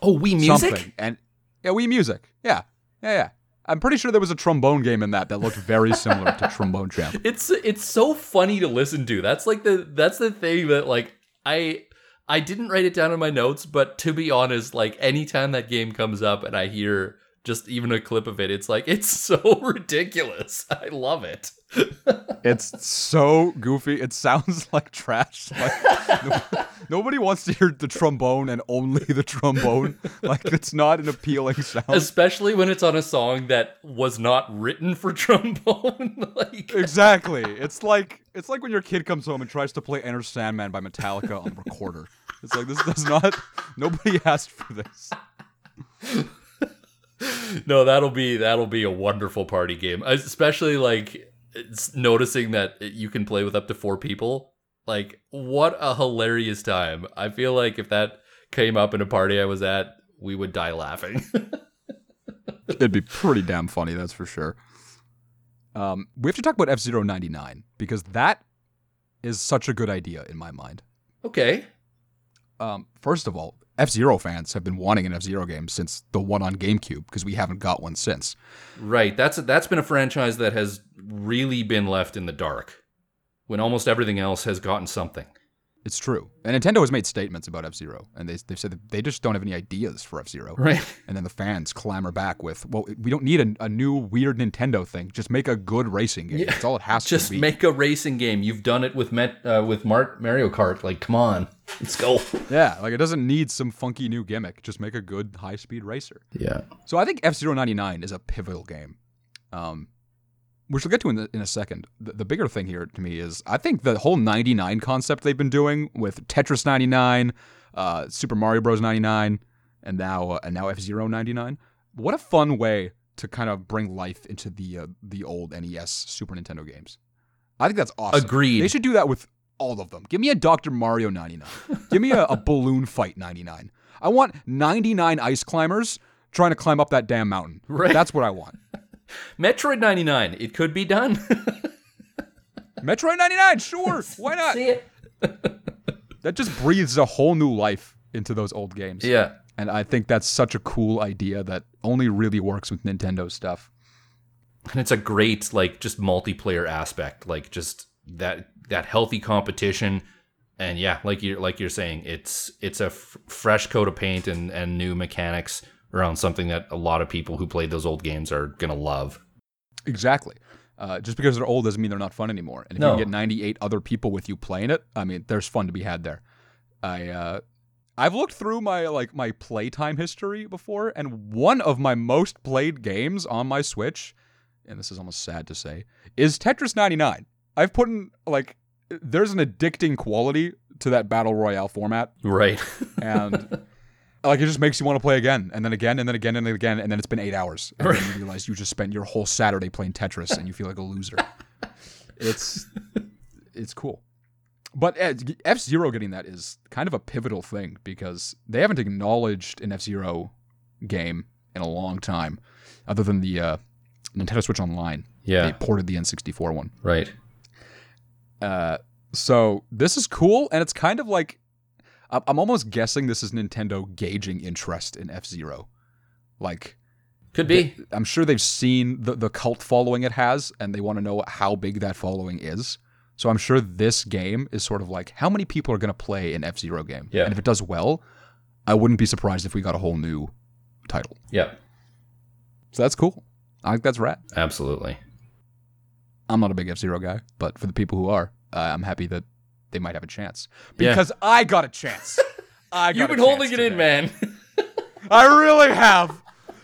Oh, Wii Music. something. And yeah, Wii Music. Yeah, yeah, yeah. I'm pretty sure there was a trombone game in that that looked very similar to [laughs] Trombone Champ. It's it's so funny to listen to. That's like the that's the thing that like I I didn't write it down in my notes, but to be honest, like anytime that game comes up and I hear just even a clip of it, it's like it's [laughs] so ridiculous. I love it. [laughs] It's so goofy. It sounds [laughs] like trash. Like, no, Nobody wants to hear the trombone and only the trombone. Like it's not an appealing sound. Especially when it's on a song that was not written for trombone. like Exactly. It's like it's like when your kid comes home and tries to play Enter Sandman by Metallica on recorder. It's like this does not. Nobody asked for this. No, that'll be that'll be a wonderful party game. Especially like noticing that you can play with up to four people. Like what a hilarious time. I feel like if that came up in a party I was at, we would die laughing. [laughs] It'd be pretty damn funny, that's for sure. Um, we have to talk about F Zero ninety nine because that is such a good idea in my mind. okay. Um, first of all, F Zero fans have been wanting an F Zero game since the one on GameCube because we haven't got one since. Right. That's that's been a franchise that has really been left in the dark when almost everything else has gotten something. It's true, and Nintendo has made statements about F Zero, and they they've said that they just don't have any ideas for F Zero. Right. And then the fans clamor back with, "Well, we don't need a, a new weird Nintendo thing. Just make a good racing game. Yeah. That's all it has Just to be." Just make a racing game. You've done it with Met, uh, with Mar- Mario Kart. Like, come on, let's go. [laughs] yeah, like it doesn't need some funky new gimmick. Just make a good high speed racer. Yeah. So I think F Zero ninety nine is a pivotal game, um, which we'll get to in, the, in a second. The, the bigger thing here to me is I think the whole ninety nine concept they've been doing with Tetris ninety nine, uh, Super Mario Bros ninety nine, and now uh, and now F Zero ninety nine. What a fun way to kind of bring life into the uh, the old NES Super Nintendo games. I think that's awesome. Agreed. They should do that with all of them. Give me a Dr. Mario 99. Give me a, a balloon fight 99. I want 99 ice climbers trying to climb up that damn mountain. Right. That's what I want. Metroid 99. It could be done. [laughs] Metroid 99, sure. Why not? See it. [laughs] That just breathes a whole new life into those old games. Yeah. And I think that's such a cool idea that only really works with Nintendo stuff. And it's a great like just multiplayer aspect, like just that that healthy competition. And yeah, like you're like you're saying, it's it's a f- fresh coat of paint and and new mechanics around something that a lot of people who played those old games are gonna love. Exactly. Uh, just because they're old doesn't mean they're not fun anymore. And if No. you can get 98 other people with you playing it, I mean, there's fun to be had there. I uh, I've looked through my like my playtime history before, and one of my most played games on my Switch, and this is almost sad to say, is Tetris 99. I've put in like there's an addicting quality to that battle royale format, Right. and [laughs] like it just makes you want to play again and then again and then again and then again and then it's been eight hours and then you realize you just spent your whole saturday playing tetris and you feel like a loser. [laughs] It's it's cool. But uh, f-zero getting that is kind of a pivotal thing because they haven't acknowledged an f-zero game in a long time other than the uh, nintendo switch online. Yeah. they ported the n64 one. Right. uh, so this is cool, and it's kind of like I'm almost guessing this is Nintendo gauging interest in F Zero. Like Could be. I'm sure they've seen the the cult following it has, and they want to know how big that following is. So I'm sure this game is sort of like how many people are going to play an F Zero game, Yeah. and if it does well, I wouldn't be surprised if we got a whole new title. Yeah. So that's cool. I think that's rad. Absolutely. I'm not a big F Zero guy, but for the people who are, uh, I'm happy that they might have a chance Yeah. because I got a chance. [laughs] I You've been holding it in, man. [laughs] I really have.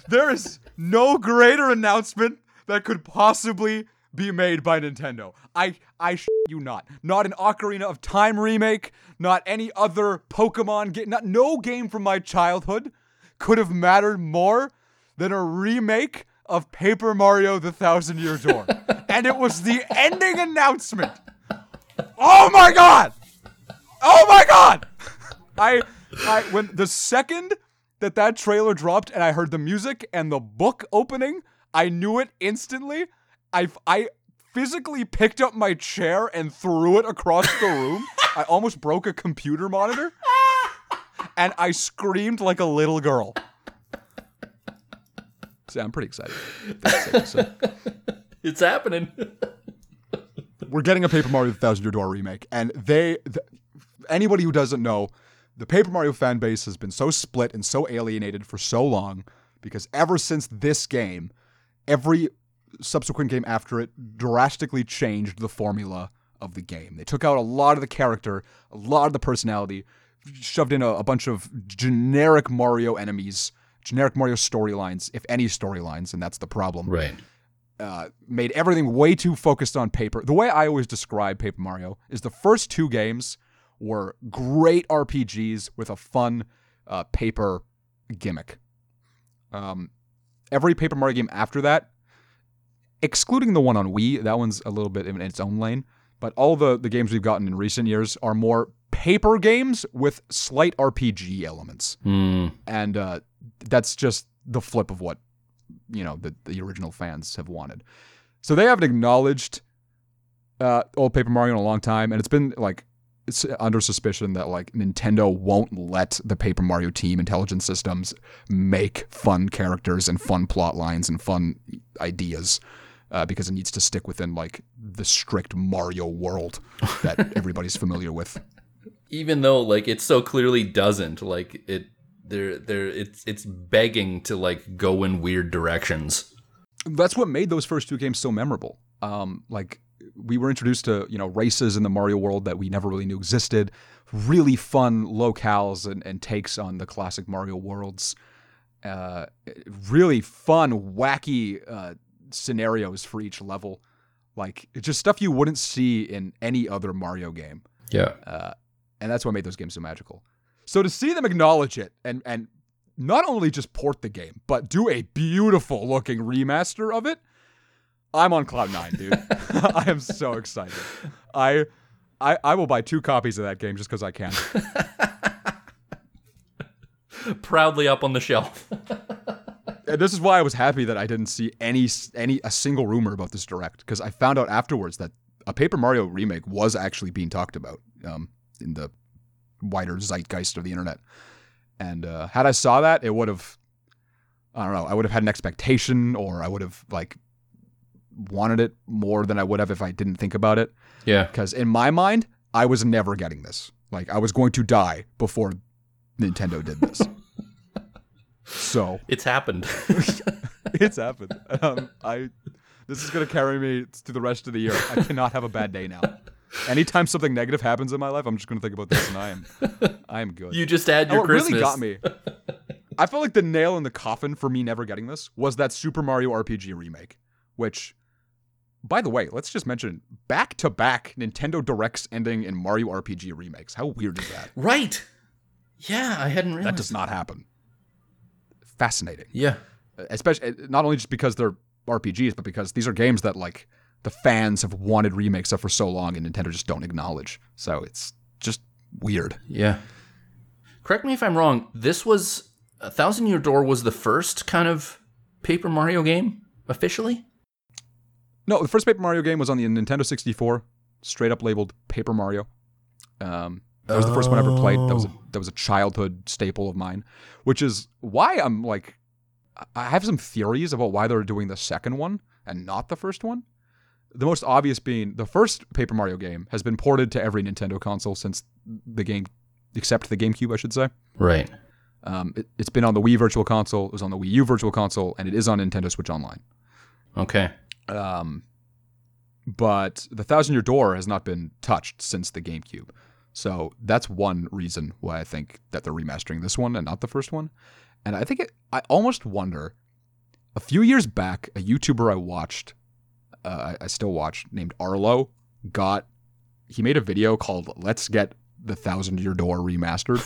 There is no greater announcement that could possibly be made by Nintendo. I I sh- you not. Not an Ocarina of Time remake, not any other Pokemon game, not no game from my childhood could have mattered more than a remake of Paper Mario: The Thousand Year Door. [laughs] and it was the ending announcement. Oh my god! Oh my god! I, I when the second that that trailer dropped and I heard the music and the book opening, I knew it instantly. I I physically picked up my chair and threw it across the room. I almost broke a computer monitor. And I screamed like a little girl. See, I'm pretty excited. [laughs] That's safe to say. it's happening. [laughs] we're getting a Paper Mario: The Thousand Year Door remake, and they, th- anybody who doesn't know, the Paper Mario fan base has been so split and so alienated for so long because ever since this game, every subsequent game after it drastically changed the formula of the game. They took out a lot of the character, a lot of the personality. shoved in a, a bunch of generic Mario enemies, generic Mario storylines, if any storylines, and that's the problem. Right. Uh, made everything way too focused on paper. The way I always describe Paper Mario is the first two games were great RPGs with a fun uh, paper gimmick. Um, every Paper Mario game after that, excluding the one on Wii, that one's a little bit in its own lane. But all the the games we've gotten in recent years are more paper games with slight RPG elements, Mm. and uh, that's just the flip of what you know the the original fans have wanted. So they haven't acknowledged uh, old Paper Mario in a long time, and it's been like it's under suspicion that like Nintendo won't let the Paper Mario team Intelligent Systems make fun characters and fun plot lines and fun ideas uh, because it needs to stick within like the strict Mario world that [laughs] everybody's familiar with. Even though like it so clearly doesn't, like it there there it's it's begging to like go in weird directions. That's what made those first two games so memorable. Um, like we were introduced to you know races in the Mario world that we never really knew existed. Really fun locales and, and takes on the classic Mario worlds. Uh, really fun, wacky uh, scenarios for each level. Like it's just stuff you wouldn't see in any other Mario game. Yeah. Uh, and that's what made those games so magical. So to see them acknowledge it and and not only just port the game, but do a beautiful looking remaster of it, I'm on cloud nine, dude. [laughs] [laughs] I am so excited. I, I I will buy two copies of that game just because I can. [laughs] Proudly up on the shelf. And this is why I was happy that I didn't see any any a single rumor about this direct because I found out afterwards that a Paper Mario remake was actually being talked about um, in the wider zeitgeist of the internet. And uh, had I saw that, it would have, I don't know, I would have had an expectation, or I would have like wanted it more than I would have if I didn't think about it. yeah. Because in my mind, I was never getting this. Like I was going to die before Nintendo did this. [laughs] so It's happened. [laughs] it's happened. Um, I this is gonna carry me through the rest of the year. I cannot have a bad day now. Anytime something negative happens in my life, I'm just gonna think about this, and I am, [laughs] I am good. you just had And your what Christmas. really got me. [laughs] I felt like the nail in the coffin for me never getting this was that Super Mario RPG remake, which, by the way, let's just mention back to back Nintendo Directs ending in Mario RPG remakes. How weird is that? Right. Yeah, I hadn't realized. That does not happen. Fascinating. Yeah. especially not only just because they're RPGs, but because these are games that like the fans have wanted remakes of for so long, and Nintendo just don't acknowledge. So it's just weird. Yeah. Correct me if I'm wrong. This was A Thousand Year Door was the first kind of Paper Mario game officially. No, the first Paper Mario game was on the Nintendo 64, straight up labeled Paper Mario. Um, that was the first one I ever played. That was a, that was a childhood staple of mine, which is why I'm like, I have some theories about why they're doing the second one and not the first one. The most obvious being the first Paper Mario game has been ported to every Nintendo console since the game, except the GameCube, I should say. Right. Um, it, it's been on the Wii Virtual Console, it was on the Wii U Virtual Console, and it is on Nintendo Switch Online. Okay. Um, but the Thousand Year Door has not been touched since the GameCube. So that's one reason why I think that they're remastering this one and not the first one. And I think it, I almost wonder. A few years back, a YouTuber I watched, uh, I, I still watch, named Arlo, got he made a video called "Let's Get the Thousand Year Door Remastered,"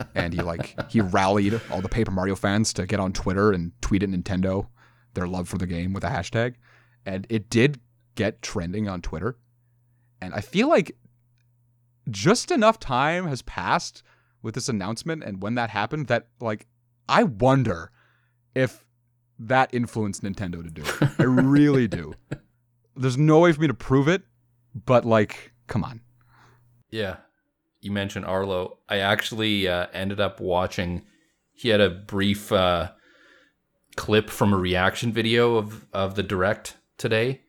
[laughs] and he like he rallied all the Paper Mario fans to get on Twitter and tweet at Nintendo their love for the game with a hashtag, and it did get trending on Twitter. And I feel like just enough time has passed with this announcement and when that happened that like I wonder if that influenced Nintendo to do it. I really do. There's no way for me to prove it, but like, come on. Yeah. You mentioned Arlo. I actually uh, ended up watching. He had a brief uh, clip from a reaction video of of the direct today,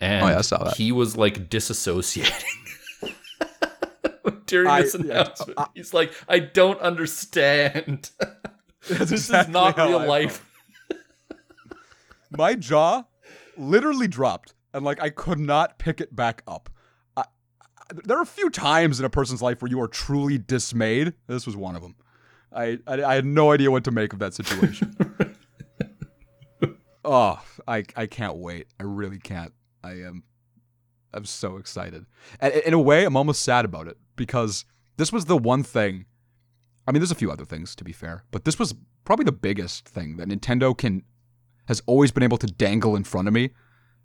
and Oh, yeah, I saw that. he was like disassociating [laughs] during I- this announcement. I- He's like, "I don't understand. [laughs] This is not real life." My jaw literally dropped and like I could not pick it back up. I there are a few times in a person's life where you are truly dismayed. This was one of them. I I, I had no idea what to make of that situation. [laughs] oh, I I can't wait. I really can't. I am. I'm so excited. And in a way, I'm almost sad about it because this was the one thing. I mean, there's a few other things to be fair, but this was probably the biggest thing that Nintendo can has always been able to dangle in front of me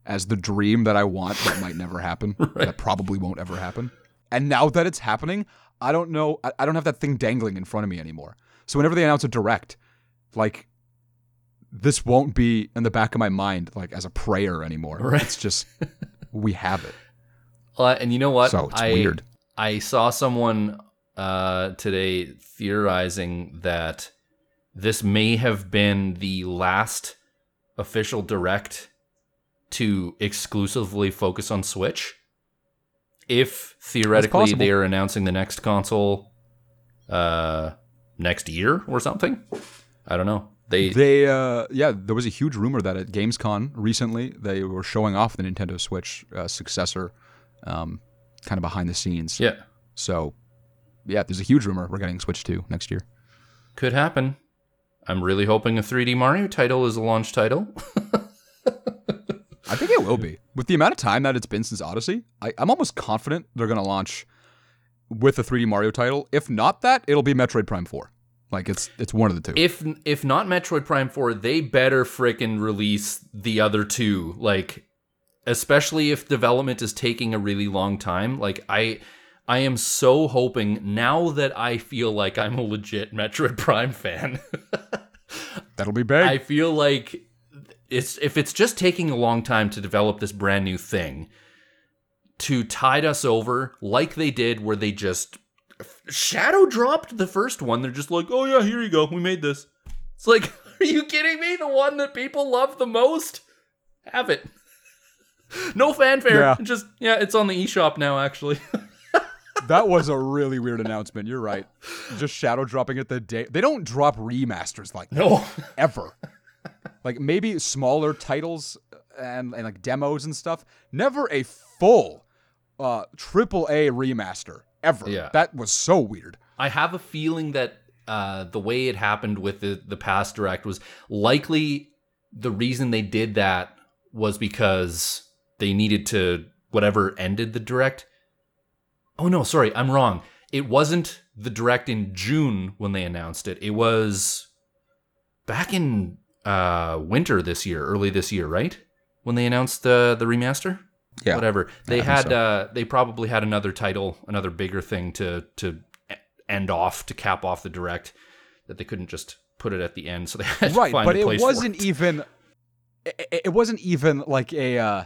as the dream that I want that might never happen, [laughs] right. that probably won't ever happen. And now that it's happening, I don't know. I, I don't have that thing dangling in front of me anymore. So whenever they announce a direct, like this won't be in the back of my mind like as a prayer anymore. Right. It's just we have it. [laughs] Uh, and you know what? So it's I, weird. I saw someone uh, today theorizing that this may have been the last official direct to exclusively focus on Switch. If theoretically they are announcing the next console uh, next year or something, I don't know. They they uh, yeah, there was a huge rumor that at Gamescom recently they were showing off the Nintendo Switch uh, successor, um, kind of behind the scenes. Yeah. So, yeah, there's a huge rumor we're getting Switch 2 next year. Could happen. I'm really hoping a 3D Mario title is a launch title. [laughs] I think it will be. With the amount of time that it's been since Odyssey, I, am almost confident they're going to launch with a 3D Mario title. If not that, it'll be Metroid Prime 4. Like it's it's one of the two. If if not Metroid Prime 4, they better freaking release the other two. Like especially if development is taking a really long time. Like I I am so hoping now that I feel like I'm a legit Metroid [laughs] Prime fan. That'll be big. I feel like it's if it's just taking a long time to develop this brand new thing to tide us over like they did where they just shadow dropped the first one they're just like oh yeah here you go we made this it's like [laughs] are you kidding me the one that people love the most have it [laughs] no fanfare yeah. just yeah it's on the eShop now actually that was a really weird announcement you're right just shadow dropping it the day they don't drop remasters like that no ever like maybe smaller titles and, and like demos and stuff. Never a full uh triple A remaster ever. Yeah. That was so weird. I have a feeling that uh, the way it happened with the, the past direct was likely the reason they did that was because they needed to whatever ended the direct. Oh no, sorry, I'm wrong. It wasn't the direct in June when they announced it. It was back in uh, winter this year, early this year, right? When they announced the the remaster. Yeah. Whatever. They had so. uh, they probably had another title, another bigger thing to to end off to cap off the direct that they couldn't just put it at the end. So they had right, to find but it wasn't it. even. It, it wasn't even like a uh,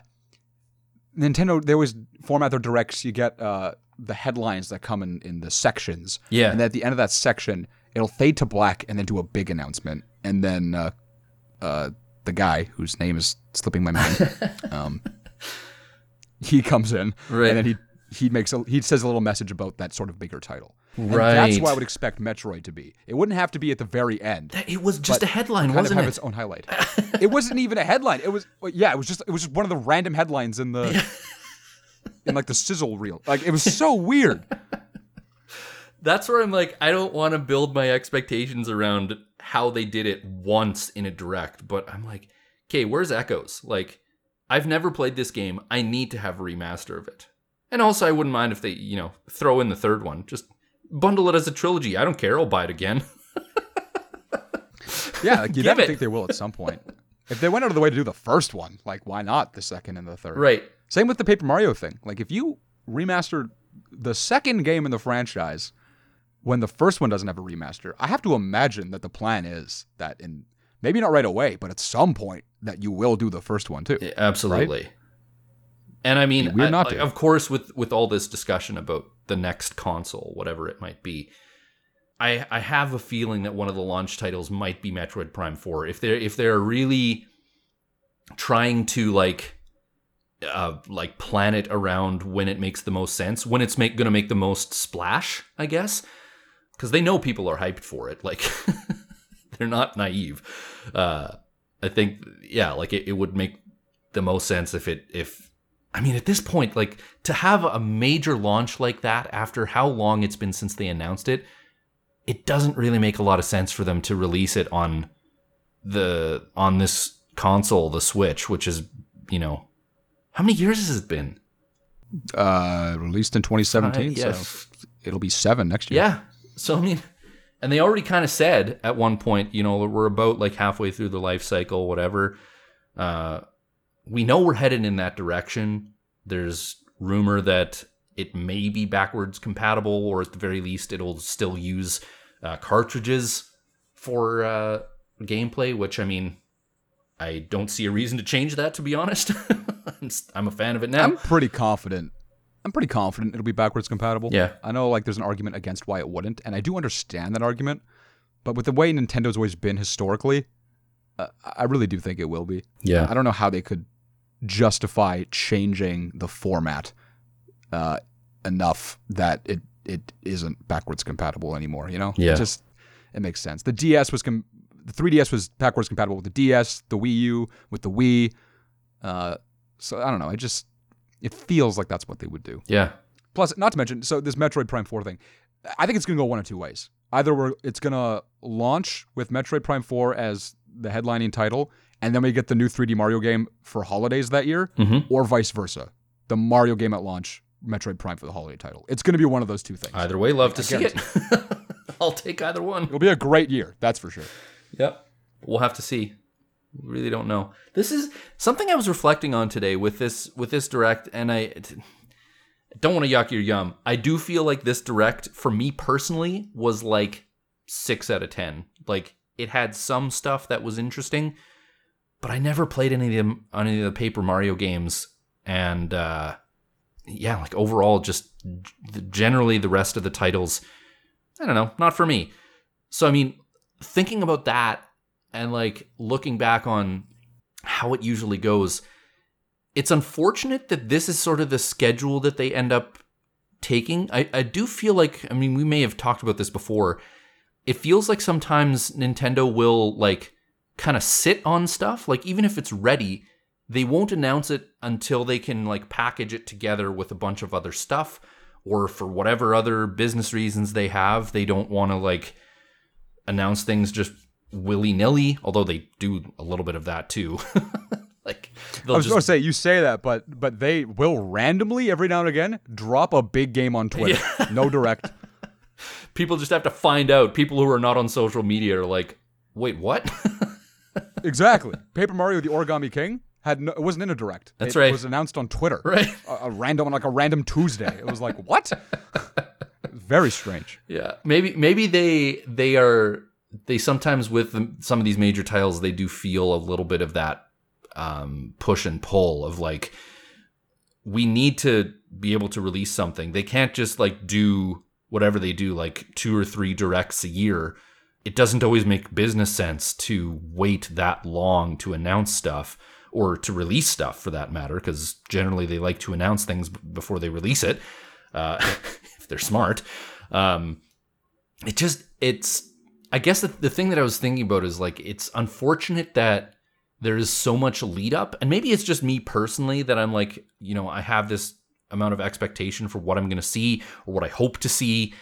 Nintendo. They always format their directs. You get uh, the headlines that come in in the sections. Yeah, and then at the end of that section, it'll fade to black and then do a big announcement, and then uh, uh, the guy whose name is slipping my mind. [laughs] um, he comes in right. and then he he makes a, he says a little message about that sort of bigger title. And right. That's what I would expect Metroid to be. It wouldn't have to be at the very end. It was just a headline, kind wasn't of have it? its own highlight. [laughs] it wasn't even a headline. It was yeah. It was just it was just one of the random headlines in the in like the sizzle reel. Like it was so weird. [laughs] That's where I'm like, I don't want to build my expectations around how they did it once in a direct, but I'm like, okay, where's Echoes? Like, I've never played this game. I need to have a remaster of it. And also, I wouldn't mind if they, you know, throw in the third one. Just bundle it as a trilogy. I don't care. I'll buy it again. [laughs] yeah, like you never think they will at some point. If they went out of the way to do the first one, like why not the second and the third? Right. Same with the Paper Mario thing. Like if you remastered the second game in the franchise when the first one doesn't have a remaster, I have to imagine that the plan is that in maybe not right away, but at some point that you will do the first one too. absolutely. Right? And I mean, we're not of course, with with all this discussion about the next console, whatever it might be, I I have a feeling that one of the launch titles might be Metroid Prime Four. If they're if they're really trying to like uh, like plan it around when it makes the most sense, when it's make, gonna make the most splash, I guess because they know people are hyped for it. Like [laughs] they're not naive. Uh, I think yeah, like it, it would make the most sense if it if I mean, at this point, like to have a major launch like that after how long it's been since they announced it, it doesn't really make a lot of sense for them to release it on the on this console, the Switch, which is, you know, how many years has it been? Uh, released in 2017, Uh, yeah. so it'll be seven next year. Yeah. So I mean, and they already kind of said at one point, you know, we're about like halfway through the life cycle, whatever. Uh, we know we're headed in that direction. There's rumor that it may be backwards compatible, or at the very least, it'll still use uh, cartridges for uh, gameplay. Which I mean, I don't see a reason to change that. To be honest, [laughs] I'm, a fan of it now. I'm pretty confident. I'm pretty confident it'll be backwards compatible. Yeah. I know like there's an argument against why it wouldn't, and I do understand that argument. But with the way Nintendo's always been historically, uh, I really do think it will be. yeah. I don't know how they could justify changing the format uh, enough that it it isn't backwards compatible anymore. You know, Yeah. it just it makes sense. The DS was com- the 3DS was backwards compatible with the DS, the Wii U with the Wii. Uh, so I don't know. I just it feels like that's what they would do. Yeah. Plus, not to mention, so this Metroid Prime 4 thing, I think it's going to go one of two ways. Either we're, it's going to launch with Metroid Prime 4 as the headlining title, and then we get the new 3D Mario game for holidays that year, Mhm. or vice versa. The Mario game at launch, Metroid Prime 4 the holiday title. It's going to be one of those two things. Either way, love to see it. [laughs] I'll take either one. It'll be a great year, that's for sure. Yep. We'll have to see. Really don't know. This is something I was reflecting on today with this with this direct, and I [laughs] don't want to yuck your yum. I do feel like this direct, for me personally, was like six out of ten. Like it had some stuff that was interesting, but I never played any of them on any of the Paper Mario games, and uh, yeah, like overall, just generally the rest of the titles, I don't know, not for me. So I mean, thinking about that and like looking back on how it usually goes, it's unfortunate that this is sort of the schedule that they end up taking. I, I do feel like, I mean, we may have talked about this before. It feels like sometimes Nintendo will like kind of sit on stuff. Like, even if it's ready, they won't announce it until they can like package it together with a bunch of other stuff. Or for whatever other business reasons they have, they don't want to like announce things just willy nilly, although they do a little bit of that too. [laughs] like I was just going to say, you say that, but but they will randomly every now and again drop a big game on Twitter. [laughs] No direct. people just have to find out. People who are not on social media are like, wait, what? [laughs] Exactly. Paper Mario: The Origami King had no, it wasn't in a direct. That's it right. was announced on Twitter. right? A, a random like a random Tuesday. It was like what? Very strange. Yeah, maybe maybe they they are they sometimes with some of these major titles they do feel a little bit of that um, push and pull of like we need to be able to release something. They can't just like do whatever they do like two or three directs a year. It doesn't always make business sense to wait that long to announce stuff or to release stuff for that matter because generally they like to announce things before they release it uh, [laughs] they're smart. Um, it just it's I guess the, the thing that I was thinking about is like it's unfortunate that there is so much lead up and maybe it's just me personally that I'm like you know I have this amount of expectation for what I'm going to see or what I hope to see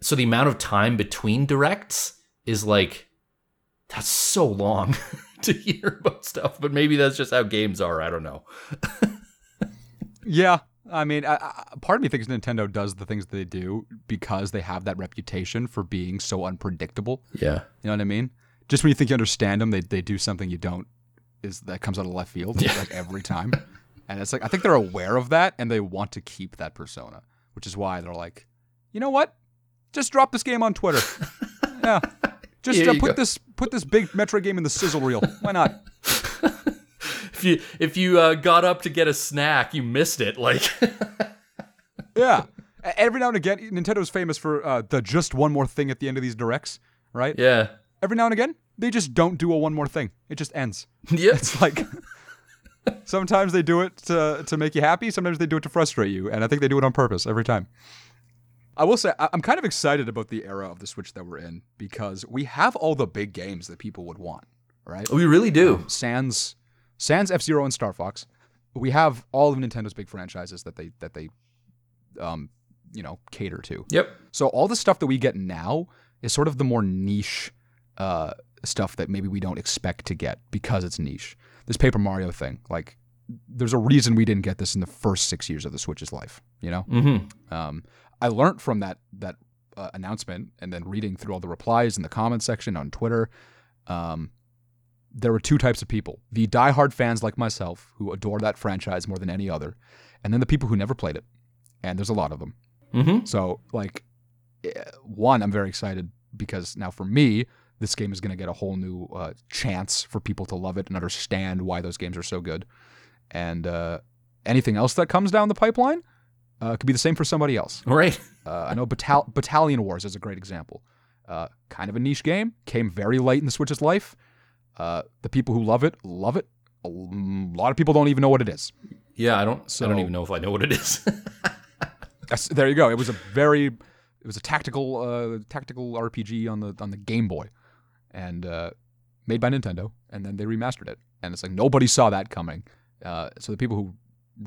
so the amount of time between directs is like that's so long [laughs] to hear about stuff but maybe that's just how games are I don't know [laughs] Yeah. I mean, I, I, part of me thinks Nintendo does the things they do because they have that reputation for being so unpredictable. yeah You know what I mean? Just when you think you understand them, they, they do something you don't. Is that comes out of left field like every time, and it's like I think they're aware of that and they want to keep that persona, which is why they're like, you know what? Just drop this game on Twitter. [laughs] yeah, just uh, put go. this put this big Metro game in the sizzle reel. Why not? [laughs] if you if you uh, got up to get a snack you missed it like [laughs] Yeah. Every now and again, Nintendo's famous for uh, the just one more thing at the end of these directs, right? yeah Every now and again, they just don't do a one more thing. It just ends. [laughs] yeah It's like [laughs] sometimes they do it to to make you happy, sometimes they do it to frustrate you, and I think they do it on purpose every time. I will say I'm kind of excited about the era of the Switch that we're in because we have all the big games that people would want, right? we really do Sans Sans F Zero and Star Fox, we have all of Nintendo's big franchises that they that they um you know cater to. Yep. So all the stuff that we get now is sort of the more niche uh, stuff that maybe we don't expect to get because it's niche. This Paper Mario thing, like, there's a reason we didn't get this in the first six years of the Switch's life. You know, Mm-hmm. um, I learned from that that uh, announcement and then reading through all the replies in the comment section on Twitter. Um, there were two types of people: the diehard fans like myself who adore that franchise more than any other, and then the people who never played it. And there's a lot of them. Mm-hmm. So, like, eh, one, I'm very excited because now for me, this game is going to get a whole new uh, chance for people to love it and understand why those games are so good. And uh, anything else that comes down the pipeline uh, could be the same for somebody else. Right. Uh, I know Battalion Wars is a great example. Uh, kind of a niche game, came very late in the Switch's life. Uh, the people who love it love it. A lot of people don't even know what it is. Yeah, I don't. So, I don't even know if I know what it is. [laughs] There you go. It was a very, it was a tactical, uh, tactical RPG on the on the Game Boy, and uh, made by Nintendo, and then they remastered it, and it's like nobody saw that coming. Uh, so the people who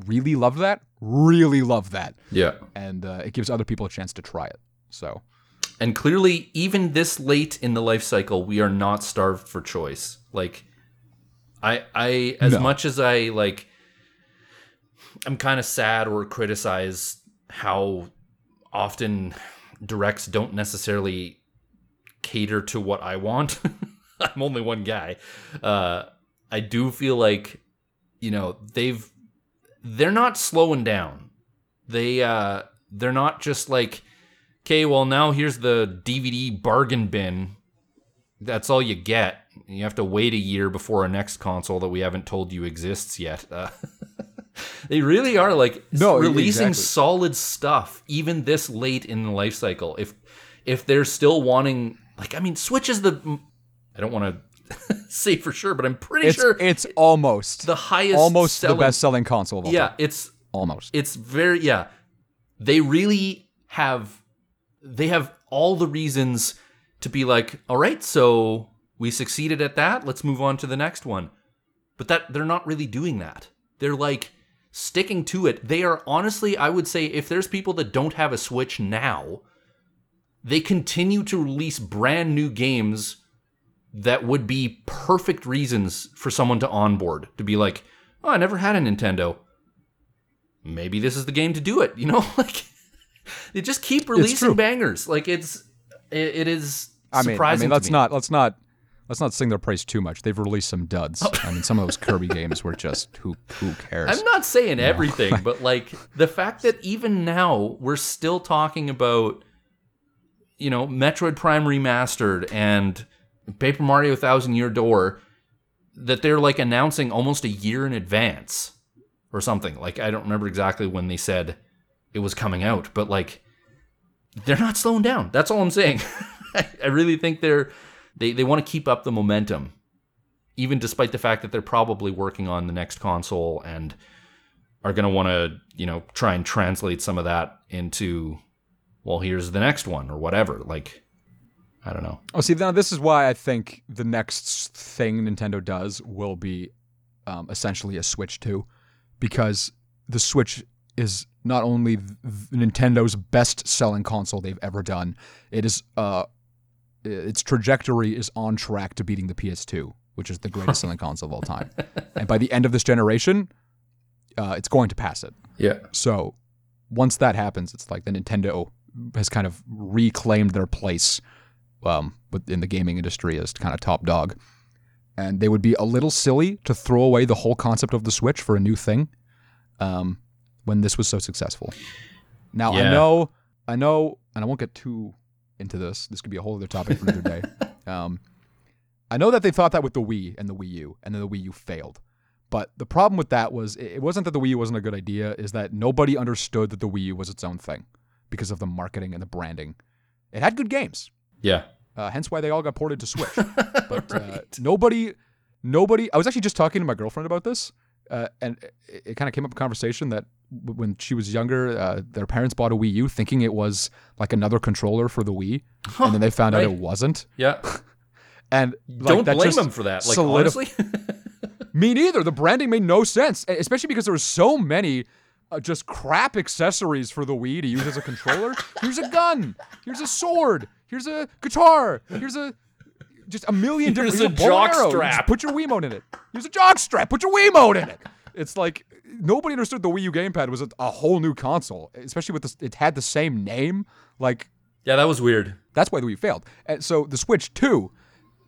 really love that, really love that, yeah. and uh, it gives other people a chance to try it. So And clearly, even this late in the life cycle, we are not starved for choice. Like, I, I, as No. much as I like, I'm kind of sad or criticize how often directs don't necessarily cater to what I want. [laughs] I'm only one guy. Uh, I do feel like, you know, they've, they're not slowing down. They, uh, they're not just like, okay, well, now here's the DVD bargain bin. That's all you get. You have to wait a year before a next console that we haven't told you exists yet. Uh, [laughs] they really are like No, releasing exactly. solid stuff even this late in the life cycle. If if they're still wanting, like, I mean, Switch is the. I don't want to [laughs] say for sure, but I'm pretty it's sure it's almost the highest, almost selling, the best selling console of all Yeah, time. it's Almost. it's very yeah they really have they have all the reasons to be like all right so we succeeded at that let's move on to the next one. But that they're not really doing that. They're like sticking to it. They are honestly i would say if there's people that don't have a switch now they continue to release brand new games that would be perfect reasons for someone to onboard to be like oh i never had a nintendo. Maybe this is the game to do it. [laughs] You know, like they just keep releasing bangers. Like it's it, it is I mean, I surprising. mean, let's me. not let's not let's not sing their praise too much. They've released some duds. Oh. I mean, some of those Kirby games were just who who cares? I'm not saying everything, but like the fact that even now we're still talking about you know Metroid Prime remastered and Paper Mario Thousand Year Door that they're like announcing almost a year in advance or something. Like I don't remember exactly when they said it was coming out, but like they're not slowing down. That's all I'm saying. [laughs] I, really think they're they they want to keep up the momentum even despite the fact that they're probably working on the next console and are going to want to, you know, try and translate some of that into, well, here's the next one or whatever. Like, I don't know. Oh, see, now this is why I think the next thing Nintendo does will be um, essentially a Switch 2, because the Switch is not only Nintendo's best-selling console they've ever done, it is uh, its trajectory is on track to beating the PS2, which is the greatest selling console of all time. [laughs] And by the end of this generation, uh, it's going to pass it. Yeah. So once that happens, it's like the Nintendo has kind of reclaimed their place um, within the gaming industry as kind of top dog. And they would be a little silly to throw away the whole concept of the Switch for a new thing um, when this was so successful. Now I know, I know, and I won't get too into this. This could be a whole other topic for another day. [laughs] Um, I know that they thought that with the Wii and the Wii U, and then the Wii U failed. But the problem with that was it wasn't that the Wii U wasn't a good idea, is that nobody understood that the Wii U was its own thing because of the marketing and the branding. It had good games, Yeah. uh, hence why they all got ported to Switch. [laughs] But uh, nobody, nobody. I was actually just talking to my girlfriend about this, uh, and it, it kind of came up a conversation that when she was younger, uh, their parents bought a Wii U thinking it was like another controller for the Wii, and then they found out it wasn't. Yeah. [laughs] And like, Don't blame just them for that. Like, solidif- honestly. [laughs] Me neither. The branding made no sense, especially because there were so many uh, just crap accessories for the Wii to use as a controller. Here's a gun. Here's a sword. Here's a guitar. Here's a just a million different. Here's a jock arrow. Strap. Put your Wiimote in it. Here's a jock strap. Put your Wiimote in it. It's like nobody understood the Wii U gamepad was a, a whole new console, especially with this. It had the same name. Like Yeah, that was weird. that's why the Wii failed. And so the Switch too.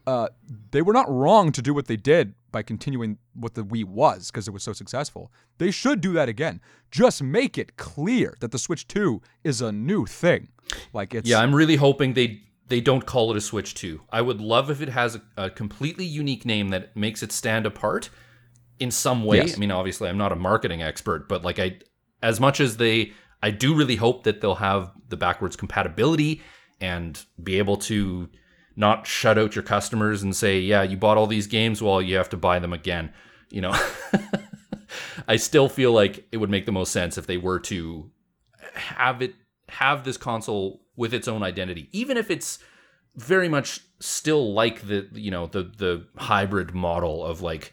uh, they were not wrong to do what they did by continuing what the Wii was because it was so successful. They should do that again. Just make it clear that the Switch 2 is a new thing. Like it's Yeah, I'm really hoping they they don't call it a Switch 2. I would love if it has a, a completely unique name that makes it stand apart in some way. Yes. I mean, obviously, I'm not a marketing expert, but like I, as much as they, I do really hope that they'll have the backwards compatibility and be able to not shut out your customers and say, yeah, you bought all these games, well, you have to buy them again. You know, [laughs] I still feel like it would make the most sense if they were to have it have this console with its own identity, even if it's very much still like the you know the the hybrid model of like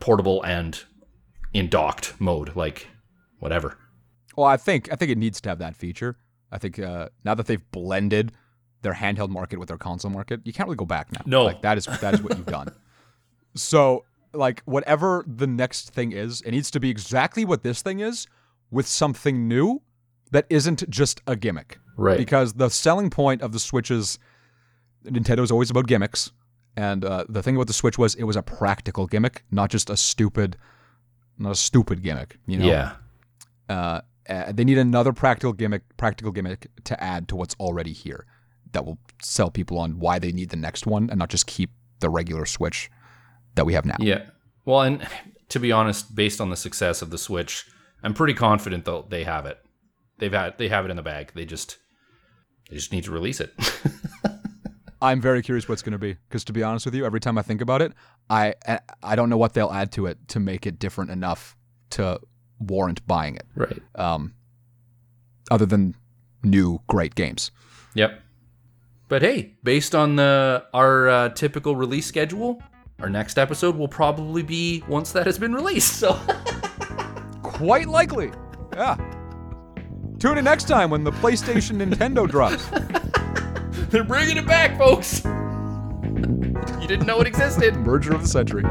portable and in docked mode, like whatever. Well, I think I think it needs to have that feature. I think uh, now that they've blended their handheld market with their console market, you can't really go back now. No. like that is that is what you've done. [laughs] So, like whatever the next thing is, it needs to be exactly what this thing is, with something new that isn't just a gimmick. Right. Because the selling point of the Switch is Nintendo's always about gimmicks, and uh, the thing about the Switch was it was a practical gimmick, not just a stupid, not a stupid gimmick. You know Yeah. uh, uh, they need another practical gimmick, practical gimmick to add to what's already here that will sell people on why they need the next one and not just keep the regular Switch that we have now. Yeah. Well, and [sighs] to be honest, based on the success of the Switch, I'm pretty confident though they have it. They've had they have it in the bag. They just they just need to release it. [laughs] I'm very curious what's going to be because to be honest with you, every time I think about it, I I- don't know what they'll add to it to make it different enough to warrant buying it. right. Um, other than new great games. Yep. But hey, based on the our uh, typical release schedule, our next episode will probably be once that has been released. So [laughs] Quite likely. Yeah. Tune in next time when the PlayStation Nintendo drops. [laughs] they're bringing it back, folks. You didn't know it existed. Merger of the century.